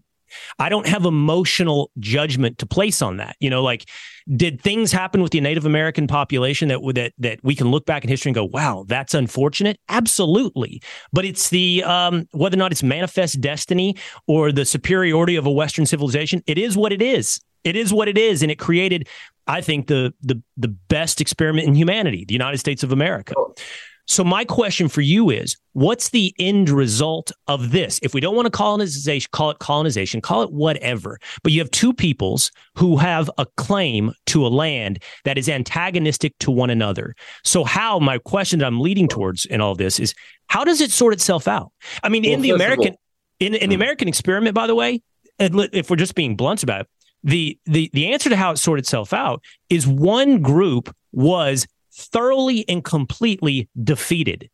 I don't have emotional judgment to place on that. You know, like did things happen with the Native American population that that that we can look back in history and go, wow, that's unfortunate? Absolutely. But it's the um, whether or not it's manifest destiny or the superiority of a Western civilization. It is what it is. It is what it is, and it created, I think, the the the best experiment in humanity, the United States of America. So my question for you is, what's the end result of this? If we don't want to colonization, call it colonization, call it whatever. But you have two peoples who have a claim to a land that is antagonistic to one another. So how my question that I'm leading towards in all this is how does it sort itself out? I mean, well, in the American in, in the hmm. American experiment, by the way, if we're just being blunt about it, the the the answer to how it sorted itself out is one group was thoroughly and completely defeated.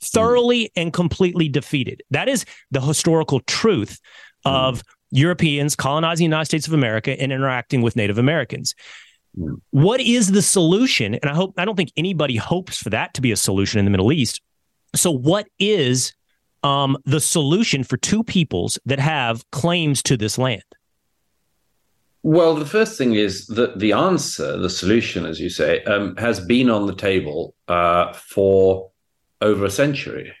Thoroughly and completely defeated. That is the historical truth of Europeans colonizing the United States of America and interacting with Native Americans. What is the solution? And I hope I don't think anybody hopes for that to be a solution in the Middle East. So, what is um, the solution for two peoples that have claims to this land? Well, the first thing is that the answer, the solution, as you say, um, has been on the table uh, for over a century.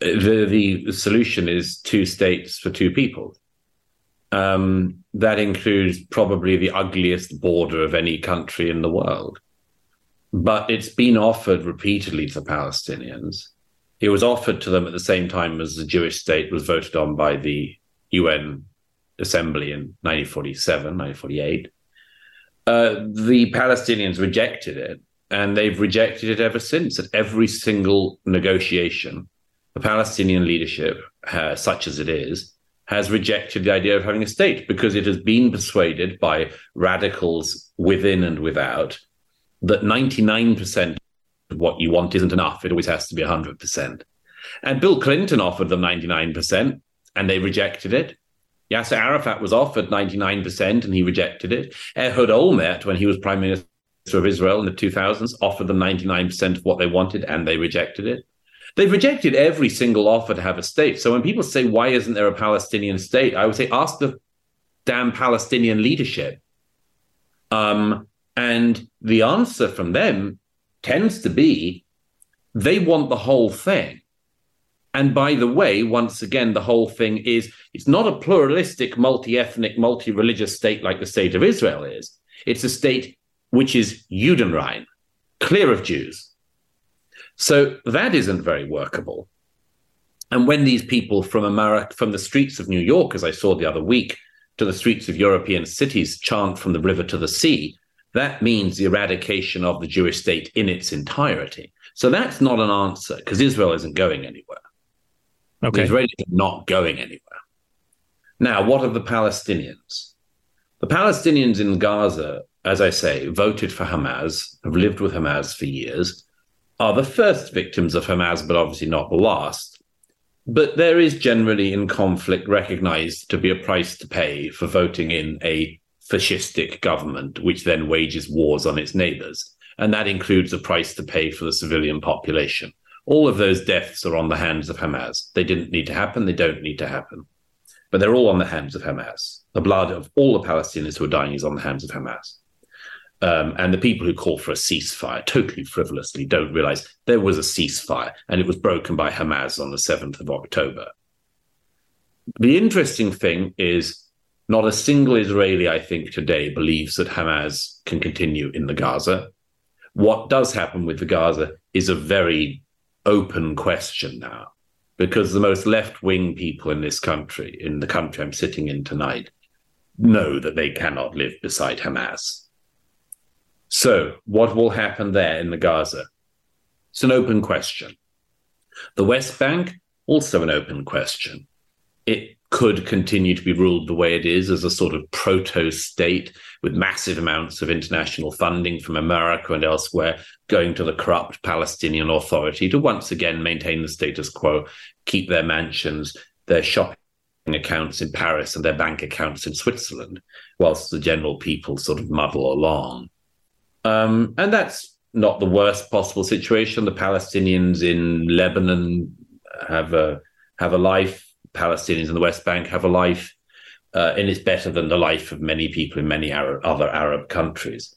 The, the solution is two states for two people. Um, that includes probably the ugliest border of any country in the world. But it's been offered repeatedly to Palestinians. It was offered to them at the same time as the Jewish state was voted on by the UN Assembly in 1947, 1948. Uh, the Palestinians rejected it, and they've rejected it ever since. At every single negotiation, the Palestinian leadership, uh, such as it is, has rejected the idea of having a state because it has been persuaded by radicals within and without that 99% of what you want isn't enough. It always has to be 100%. And Bill Clinton offered them 99%, and they rejected it. Yasser Arafat was offered 99%, and he rejected it. Ehud Olmert, when he was prime minister of Israel in the 2000s, offered them 99% of what they wanted, and they rejected it. They've rejected every single offer to have a state. So when people say, why isn't there a Palestinian state? I would say, ask the damn Palestinian leadership. Um, and the answer from them tends to be they want the whole thing. And by the way, once again, the whole thing is it's not a pluralistic, multi ethnic, multi religious state like the state of Israel is. It's a state which is Judenrein, clear of Jews. So that isn't very workable. And when these people from America, from the streets of New York, as I saw the other week, to the streets of European cities chant from the river to the sea, that means the eradication of the Jewish state in its entirety. So that's not an answer because Israel isn't going anywhere. Okay. The Israelis are not going anywhere. Now, what of the Palestinians? The Palestinians in Gaza, as I say, voted for Hamas, have lived with Hamas for years are the first victims of Hamas, but obviously not the last. But there is generally in conflict recognized to be a price to pay for voting in a fascistic government, which then wages wars on its neighbors. And that includes a price to pay for the civilian population. All of those deaths are on the hands of Hamas. They didn't need to happen. They don't need to happen. But they're all on the hands of Hamas. The blood of all the Palestinians who are dying is on the hands of Hamas. Um, and the people who call for a ceasefire totally frivolously don't realize there was a ceasefire and it was broken by Hamas on the 7th of October. The interesting thing is not a single Israeli, I think, today believes that Hamas can continue in the Gaza. What does happen with the Gaza is a very open question now, because the most left wing people in this country, in the country I'm sitting in tonight, know that they cannot live beside Hamas so, what will happen there in the Gaza? It's an open question. The West Bank, also an open question. It could continue to be ruled the way it is as a sort of proto state with massive amounts of international funding from America and elsewhere going to the corrupt Palestinian Authority to once again maintain the status quo, keep their mansions, their shopping accounts in Paris and their bank accounts in Switzerland, whilst the general people sort of muddle along. Um, and that's not the worst possible situation. The Palestinians in Lebanon have a have a life. Palestinians in the West Bank have a life, uh, and it's better than the life of many people in many Arab, other Arab countries.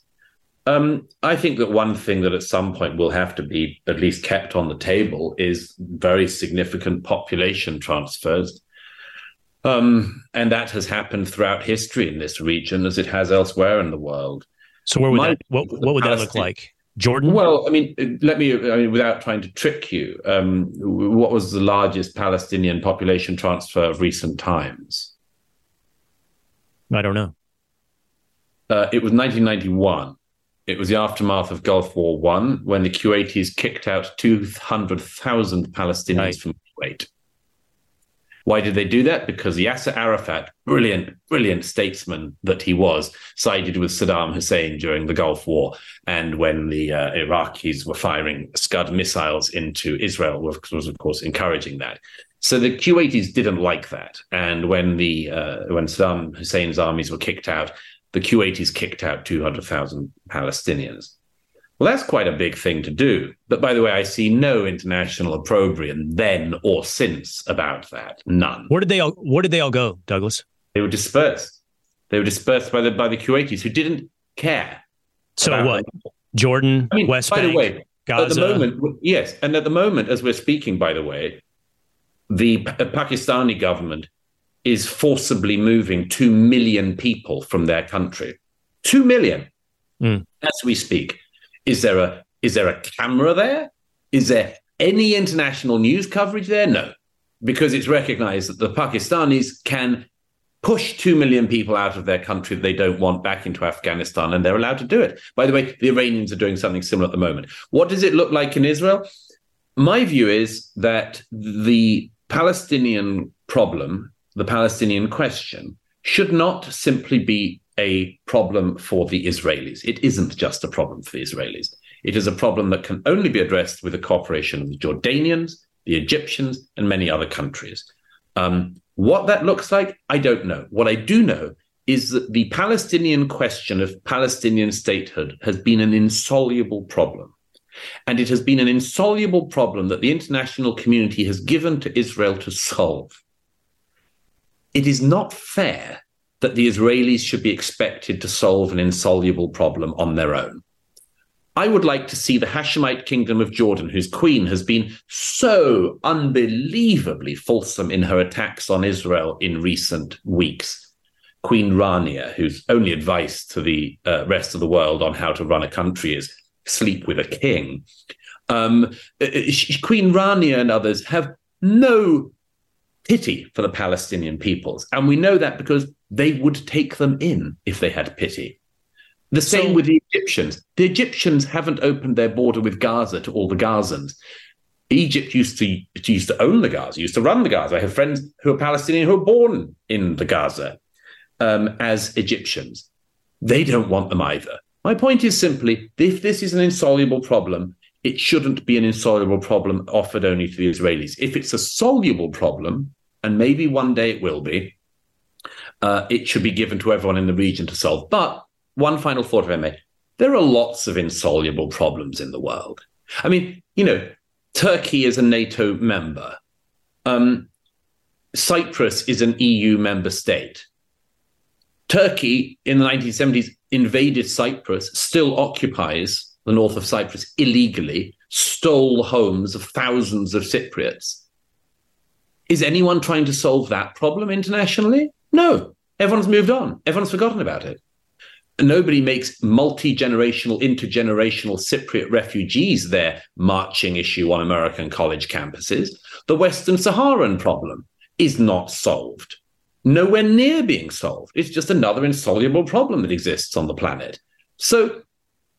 Um, I think that one thing that at some point will have to be at least kept on the table is very significant population transfers. Um, and that has happened throughout history in this region as it has elsewhere in the world. So where would My, that, what, what would that look like? Jordan? Well, I mean, let me, I mean, without trying to trick you, um, what was the largest Palestinian population transfer of recent times? I don't know. Uh, it was 1991. It was the aftermath of Gulf War One when the Kuwaitis kicked out 200,000 Palestinians right. from Kuwait. Why did they do that? Because Yasser Arafat, brilliant, brilliant statesman that he was, sided with Saddam Hussein during the Gulf War. And when the uh, Iraqis were firing Scud missiles into Israel, was, of course, encouraging that. So the Kuwaitis didn't like that. And when the uh, when Saddam Hussein's armies were kicked out, the Kuwaitis kicked out 200,000 Palestinians. Well, that's quite a big thing to do. But by the way, I see no international opprobrium then or since about that. None. Where did they all? Where did they all go, Douglas? They were dispersed. They were dispersed by the by the Kuwaitis who didn't care. So what? Jordan, I mean, West by Bank, the way, Gaza. at the moment, yes, and at the moment, as we're speaking, by the way, the Pakistani government is forcibly moving two million people from their country. Two million mm. as we speak. Is there a is there a camera there? Is there any international news coverage there? No, because it's recognized that the Pakistanis can push 2 million people out of their country that they don't want back into Afghanistan, and they're allowed to do it. By the way, the Iranians are doing something similar at the moment. What does it look like in Israel? My view is that the Palestinian problem, the Palestinian question, should not simply be a problem for the Israelis. It isn't just a problem for the Israelis. It is a problem that can only be addressed with the cooperation of the Jordanians, the Egyptians, and many other countries. Um, what that looks like, I don't know. What I do know is that the Palestinian question of Palestinian statehood has been an insoluble problem. And it has been an insoluble problem that the international community has given to Israel to solve. It is not fair that the Israelis should be expected to solve an insoluble problem on their own. I would like to see the Hashemite kingdom of Jordan, whose queen has been so unbelievably fulsome in her attacks on Israel in recent weeks. Queen Rania, whose only advice to the uh, rest of the world on how to run a country is sleep with a king. Um, uh, uh, queen Rania and others have no pity for the Palestinian peoples. And we know that because they would take them in if they had pity. The same so, with the Egyptians. The Egyptians haven't opened their border with Gaza to all the Gazans. Egypt used to, used to own the Gaza, used to run the Gaza. I have friends who are Palestinian who were born in the Gaza um, as Egyptians. They don't want them either. My point is simply if this is an insoluble problem, it shouldn't be an insoluble problem offered only to the Israelis. If it's a soluble problem, and maybe one day it will be, uh, it should be given to everyone in the region to solve. But one final thought, if I may. There are lots of insoluble problems in the world. I mean, you know, Turkey is a NATO member. Um, Cyprus is an EU member state. Turkey in the 1970s invaded Cyprus, still occupies the north of Cyprus illegally, stole homes of thousands of Cypriots. Is anyone trying to solve that problem internationally? No. Everyone's moved on. Everyone's forgotten about it nobody makes multi generational, intergenerational Cypriot refugees their marching issue on American college campuses. The Western Saharan problem is not solved, nowhere near being solved. It's just another insoluble problem that exists on the planet. So,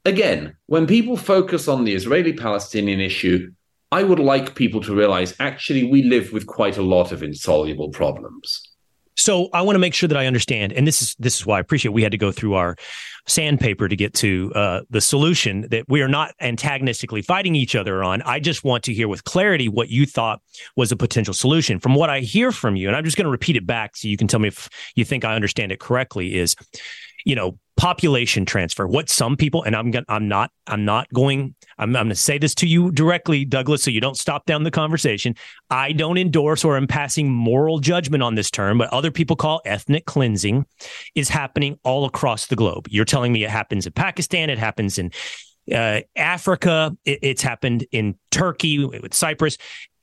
again, when people focus on the Israeli Palestinian issue, I would like people to realize actually we live with quite a lot of insoluble problems. So I want to make sure that I understand, and this is this is why I appreciate we had to go through our sandpaper to get to uh, the solution that we are not antagonistically fighting each other on. I just want to hear with clarity what you thought was a potential solution. From what I hear from you, and I'm just going to repeat it back so you can tell me if you think I understand it correctly. Is you know population transfer what some people and i'm going i'm not i'm not going i'm, I'm going to say this to you directly douglas so you don't stop down the conversation. I don't endorse or am passing moral judgment on this term but other people call ethnic cleansing is happening all across the globe. You're telling me it happens in pakistan it happens in uh, africa it, it's happened in turkey with cyprus.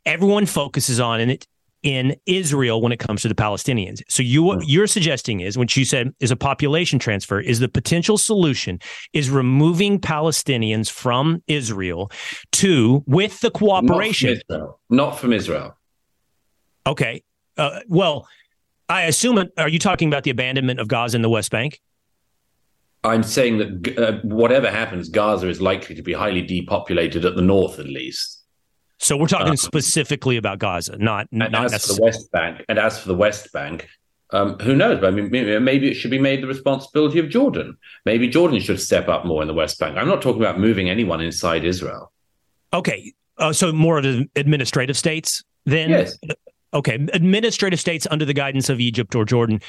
Everyone focuses on and it in Israel when it comes to the Palestinians. So you what you're suggesting is what you said is a population transfer is the potential solution is removing Palestinians from Israel to with the cooperation not from Israel. Not from Israel. Okay. Uh, well, I assume are you talking about the abandonment of Gaza and the West Bank? I'm saying that uh, whatever happens, Gaza is likely to be highly depopulated at the north, at least. So we're talking um, specifically about Gaza, not not as for the West Bank. And as for the West Bank, um, who knows? I mean, maybe it should be made the responsibility of Jordan. Maybe Jordan should step up more in the West Bank. I'm not talking about moving anyone inside Israel. Okay, uh, so more of the administrative states then. Yes. Okay, administrative states under the guidance of Egypt or Jordan.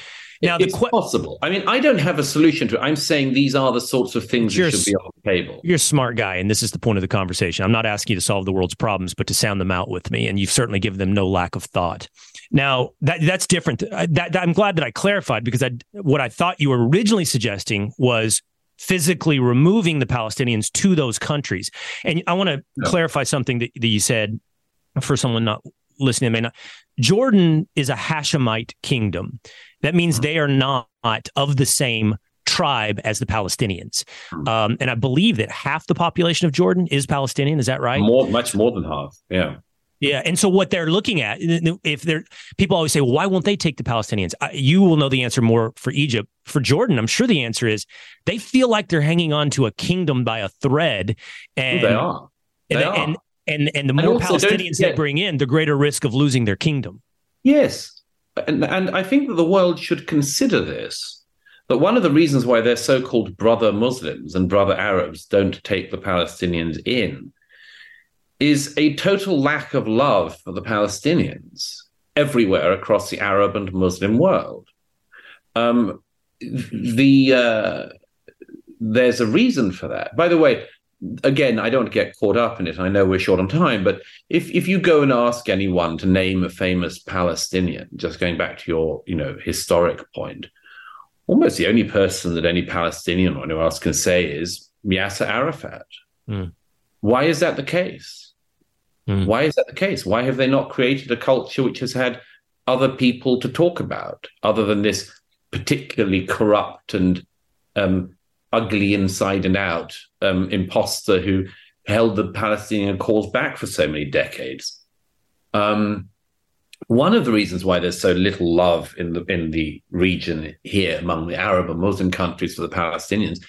Now, it's qu- possible. I mean, I don't have a solution to it. I'm saying these are the sorts of things that should be on the table. You're a smart guy, and this is the point of the conversation. I'm not asking you to solve the world's problems, but to sound them out with me, and you've certainly given them no lack of thought. Now, that that's different. Uh, that, I'm glad that I clarified because I, what I thought you were originally suggesting was physically removing the Palestinians to those countries. And I want to yeah. clarify something that, that you said for someone not listening may not. Jordan is a Hashemite kingdom. That means mm-hmm. they are not of the same tribe as the Palestinians. Mm-hmm. Um, and I believe that half the population of Jordan is Palestinian. Is that right? More, much more than half. Yeah. Yeah, and so what they're looking at, if they're people always say, well, "Why won't they take the Palestinians?" You will know the answer more for Egypt. For Jordan, I'm sure the answer is they feel like they're hanging on to a kingdom by a thread, and they are. They and, are. and and and the more and Palestinians they bring in, the greater risk of losing their kingdom. Yes, and and I think that the world should consider this. That one of the reasons why their so-called brother Muslims and brother Arabs don't take the Palestinians in is a total lack of love for the Palestinians everywhere across the Arab and Muslim world. Um, the uh, there's a reason for that. By the way, again, I don't get caught up in it. I know we're short on time, but if if you go and ask anyone to name a famous Palestinian, just going back to your you know historic point, almost the only person that any Palestinian or anyone else can say is Yasser Arafat. Mm. Why is that the case? Mm. Why is that the case? Why have they not created a culture which has had other people to talk about other than this particularly corrupt and um, ugly inside and out um, imposter who held the Palestinian cause back for so many decades. Um, one of the reasons why there's so little love in the in the region here among the Arab and Muslim countries for the Palestinians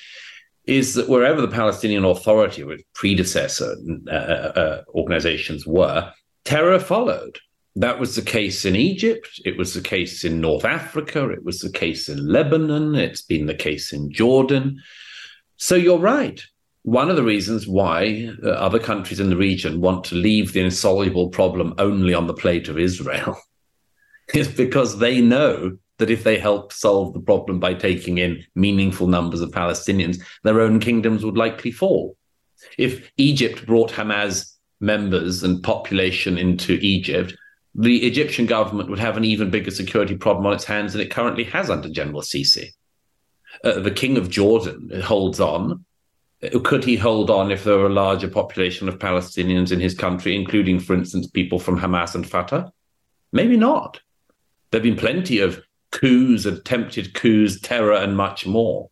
is that wherever the Palestinian Authority or its predecessor uh, uh, uh, organizations were, terror followed. That was the case in Egypt. It was the case in North Africa. It was the case in Lebanon. It's been the case in Jordan. So you're right. One of the reasons why uh, other countries in the region want to leave the insoluble problem only on the plate of Israel is because they know that if they help solve the problem by taking in meaningful numbers of Palestinians, their own kingdoms would likely fall. If Egypt brought Hamas members and population into Egypt, the Egyptian government would have an even bigger security problem on its hands than it currently has under General Sisi. Uh, the king of Jordan holds on. Could he hold on if there were a larger population of Palestinians in his country, including, for instance, people from Hamas and Fatah? Maybe not. There have been plenty of coups, attempted coups, terror, and much more.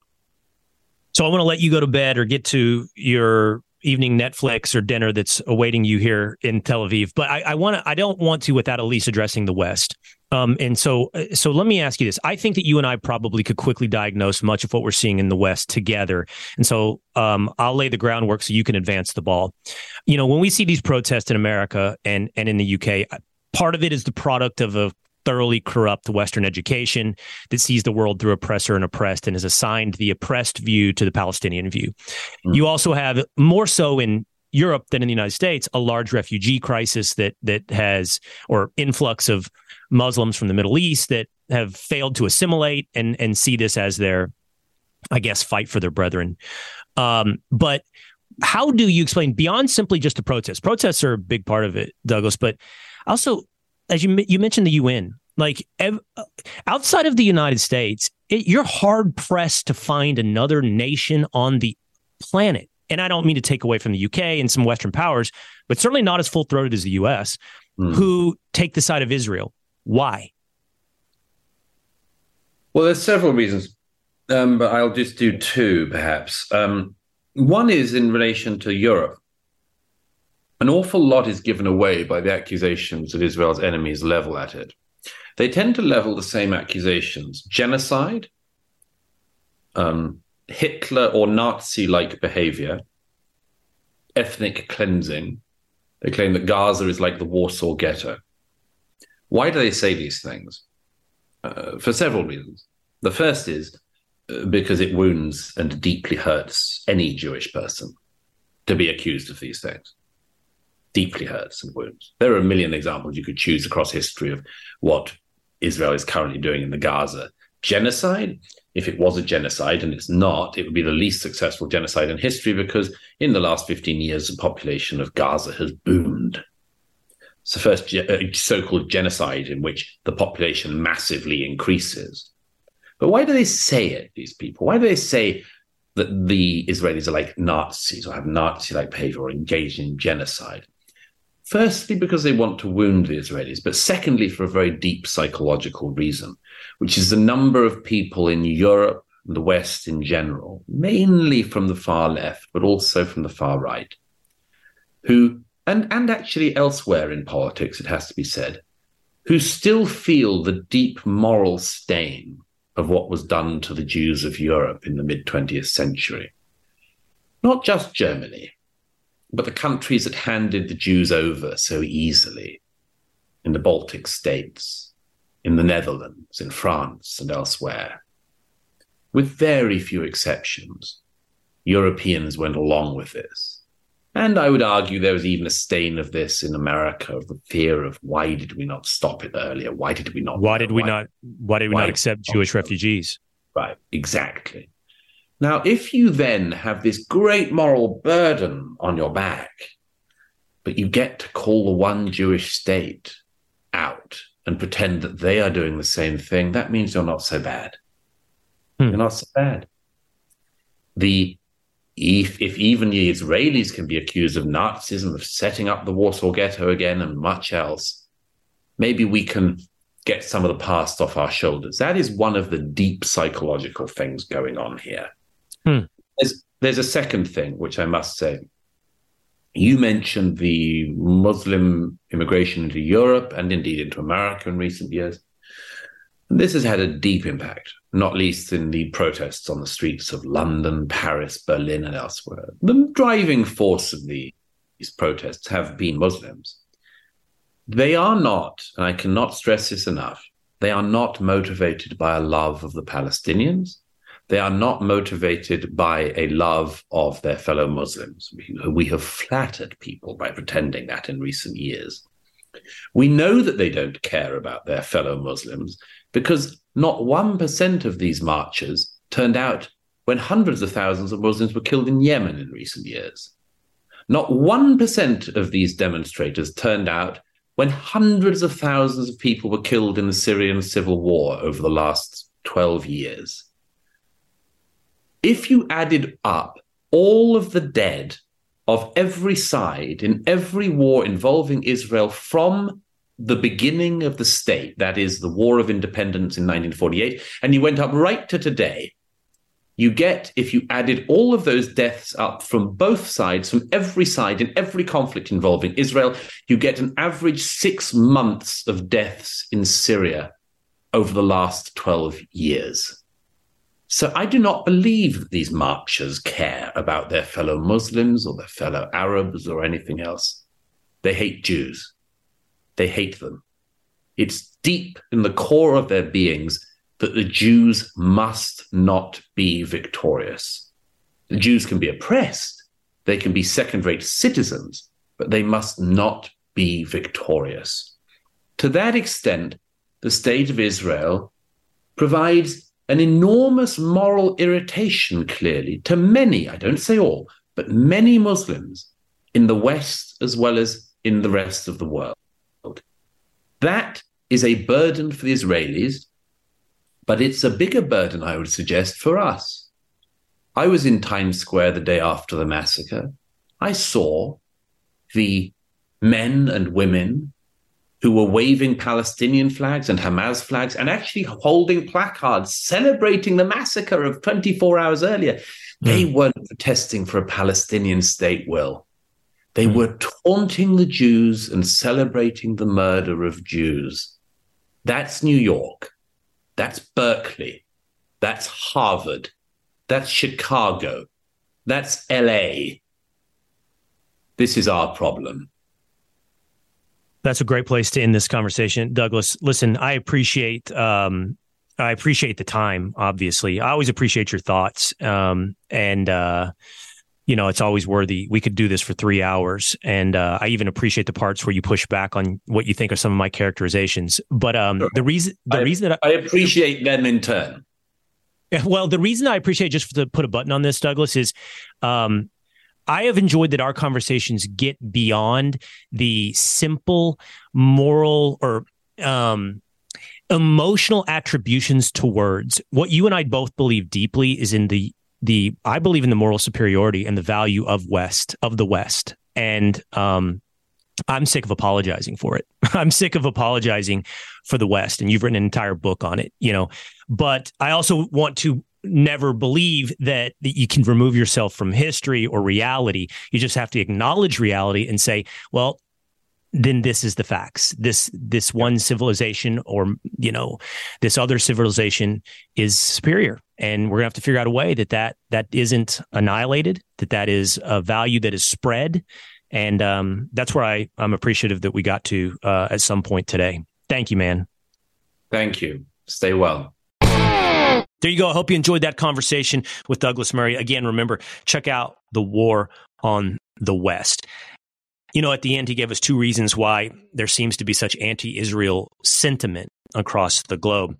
So I want to let you go to bed or get to your evening Netflix or dinner that's awaiting you here in Tel Aviv. But I, I want to. I don't want to without at least addressing the West. Um, and so, uh, so let me ask you this: I think that you and I probably could quickly diagnose much of what we're seeing in the West together. And so, um, I'll lay the groundwork so you can advance the ball. You know, when we see these protests in America and and in the UK, part of it is the product of a thoroughly corrupt Western education that sees the world through oppressor and oppressed and has assigned the oppressed view to the Palestinian view. Mm. You also have more so in Europe than in the United States a large refugee crisis that that has or influx of Muslims from the Middle East that have failed to assimilate and and see this as their I guess fight for their brethren. Um, but how do you explain beyond simply just the protests? Protests are a big part of it, Douglas, but also as you you mentioned the UN, like ev- outside of the United States, it, you're hard pressed to find another nation on the planet. And I don't mean to take away from the UK and some Western powers, but certainly not as full throated as the US, mm. who take the side of Israel. Why? Well, there's several reasons, um, but I'll just do two perhaps. Um, one is in relation to Europe an awful lot is given away by the accusations that Israel's enemies level at it. They tend to level the same accusations genocide, um, Hitler or Nazi like behavior, ethnic cleansing. They claim that Gaza is like the Warsaw Ghetto. Why do they say these things? Uh, for several reasons. The first is uh, because it wounds and deeply hurts any Jewish person to be accused of these things. deeply hurts and wounds. There are a million examples you could choose across history of what Israel is currently doing in the Gaza. Genocide, if it was a genocide, and it's not, it would be the least successful genocide in history because in the last 15 years, the population of Gaza has boomed. It's the first uh, so called genocide in which the population massively increases. But why do they say it, these people? Why do they say that the Israelis are like Nazis or have Nazi like behavior or engaged in genocide? Firstly, because they want to wound the Israelis, but secondly, for a very deep psychological reason, which is the number of people in Europe and the West in general, mainly from the far left, but also from the far right, who, and, and actually elsewhere in politics, it has to be said, who still feel the deep moral stain of what was done to the Jews of Europe in the mid 20th century. Not just Germany, but the countries that handed the Jews over so easily in the Baltic states, in the Netherlands, in France, and elsewhere, with very few exceptions, Europeans went along with this. And I would argue there was even a stain of this in America, of the fear of why did we not stop it earlier? Why did we not? Why did we why, not? Why did we why not accept Jewish refugees? Right, exactly. Now, if you then have this great moral burden on your back, but you get to call the one Jewish state out and pretend that they are doing the same thing, that means you're not so bad. Hmm. You're not so bad. The if, if even the Israelis can be accused of Nazism, of setting up the Warsaw Ghetto again, and much else, maybe we can get some of the past off our shoulders. That is one of the deep psychological things going on here. Hmm. There's, there's a second thing, which I must say. You mentioned the Muslim immigration into Europe and indeed into America in recent years. This has had a deep impact, not least in the protests on the streets of London, Paris, Berlin, and elsewhere. The driving force of these protests have been Muslims. They are not, and I cannot stress this enough, they are not motivated by a love of the Palestinians. They are not motivated by a love of their fellow Muslims. We have flattered people by pretending that in recent years. We know that they don't care about their fellow Muslims because not 1% of these marchers turned out when hundreds of thousands of Muslims were killed in Yemen in recent years. Not 1% of these demonstrators turned out when hundreds of thousands of people were killed in the Syrian civil war over the last 12 years if you added up all of the dead of every side in every war involving Israel from the beginning of the state, that is, the War of Independence in 1948, and you went up right to today, you get, if you added all of those deaths up from both sides, from every side in every conflict involving Israel, you get an average six months of deaths in Syria over the last 12 years. So I do not believe that these marchers care about their fellow Muslims or their fellow Arabs or anything else. They hate Jews. They hate them. It's deep in the core of their beings that the Jews must not be victorious. The Jews can be oppressed, they can be second rate citizens, but they must not be victorious. To that extent, the state of Israel provides an enormous moral irritation, clearly, to many, I don't say all, but many Muslims in the West as well as in the rest of the world. That is a burden for the Israelis, but it's a bigger burden, I would suggest, for us. I was in Times Square the day after the massacre. I saw the men and women who were waving Palestinian flags and Hamas flags and actually holding placards celebrating the massacre of 24 hours earlier. Mm. They weren't protesting for a Palestinian state, Will. They mm. were taunting the Jews and celebrating the murder of Jews. That's New York. That's Berkeley. That's Harvard. That's Chicago. That's LA. This is our problem. That's a great place to end this conversation, Douglas. Listen, I appreciate um, I appreciate the time. Obviously, I always appreciate your thoughts. Um, and uh, you know, it's always worthy. We could do this for three hours, and uh, I even appreciate the parts where you push back on what you think are some of my characterizations. But um, sure. the reason, the I, reason that I, I appreciate them in turn. Well, the reason I appreciate just to put a button on this, Douglas, is um, I have enjoyed that our conversations get beyond the simple moral or um, emotional attributions to words. What you and I both believe deeply is in the the I believe in the moral superiority and the value of West of the West, and um, I'm sick of apologizing for it. I'm sick of apologizing for the West, and you've written an entire book on it, you know. But I also want to never believe that, that you can remove yourself from history or reality. You just have to acknowledge reality and say, well, then this is the facts. This this one civilization or you know this other civilization is superior, and we're gonna have to figure out a way that that that isn't annihilated, that that is a value that is spread, and um, that's where I I'm appreciative that we got to uh, at some point today. Thank you, man. Thank you. Stay well. There you go. I hope you enjoyed that conversation with Douglas Murray. Again, remember, check out The War on the West. You know, at the end, he gave us two reasons why there seems to be such anti Israel sentiment across the globe.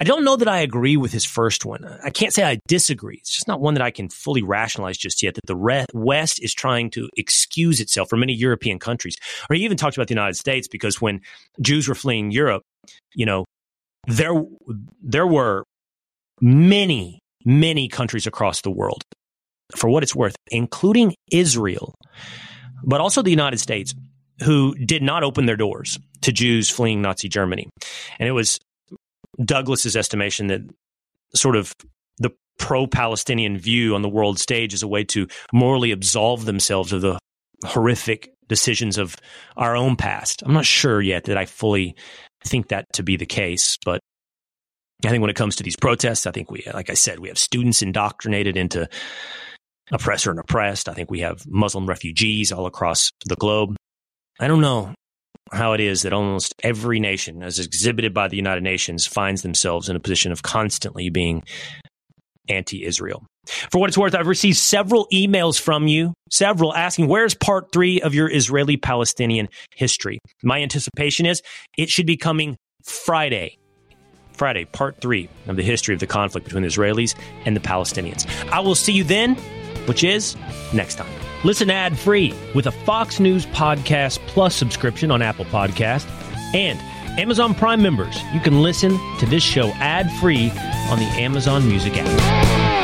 I don't know that I agree with his first one. I can't say I disagree. It's just not one that I can fully rationalize just yet that the West is trying to excuse itself for many European countries. Or he even talked about the United States because when Jews were fleeing Europe, you know, there there were many, many countries across the world, for what it's worth, including Israel, but also the United States, who did not open their doors to Jews fleeing Nazi Germany. And it was Douglas's estimation that sort of the pro Palestinian view on the world stage is a way to morally absolve themselves of the horrific decisions of our own past. I'm not sure yet that I fully think that to be the case, but I think when it comes to these protests, I think we, like I said, we have students indoctrinated into oppressor and oppressed. I think we have Muslim refugees all across the globe. I don't know how it is that almost every nation, as exhibited by the United Nations, finds themselves in a position of constantly being anti Israel. For what it's worth, I've received several emails from you, several asking, where's part three of your Israeli Palestinian history? My anticipation is it should be coming Friday. Friday, part three of the history of the conflict between the Israelis and the Palestinians. I will see you then, which is next time. Listen ad free with a Fox News Podcast Plus subscription on Apple Podcast and Amazon Prime members. You can listen to this show ad free on the Amazon Music app.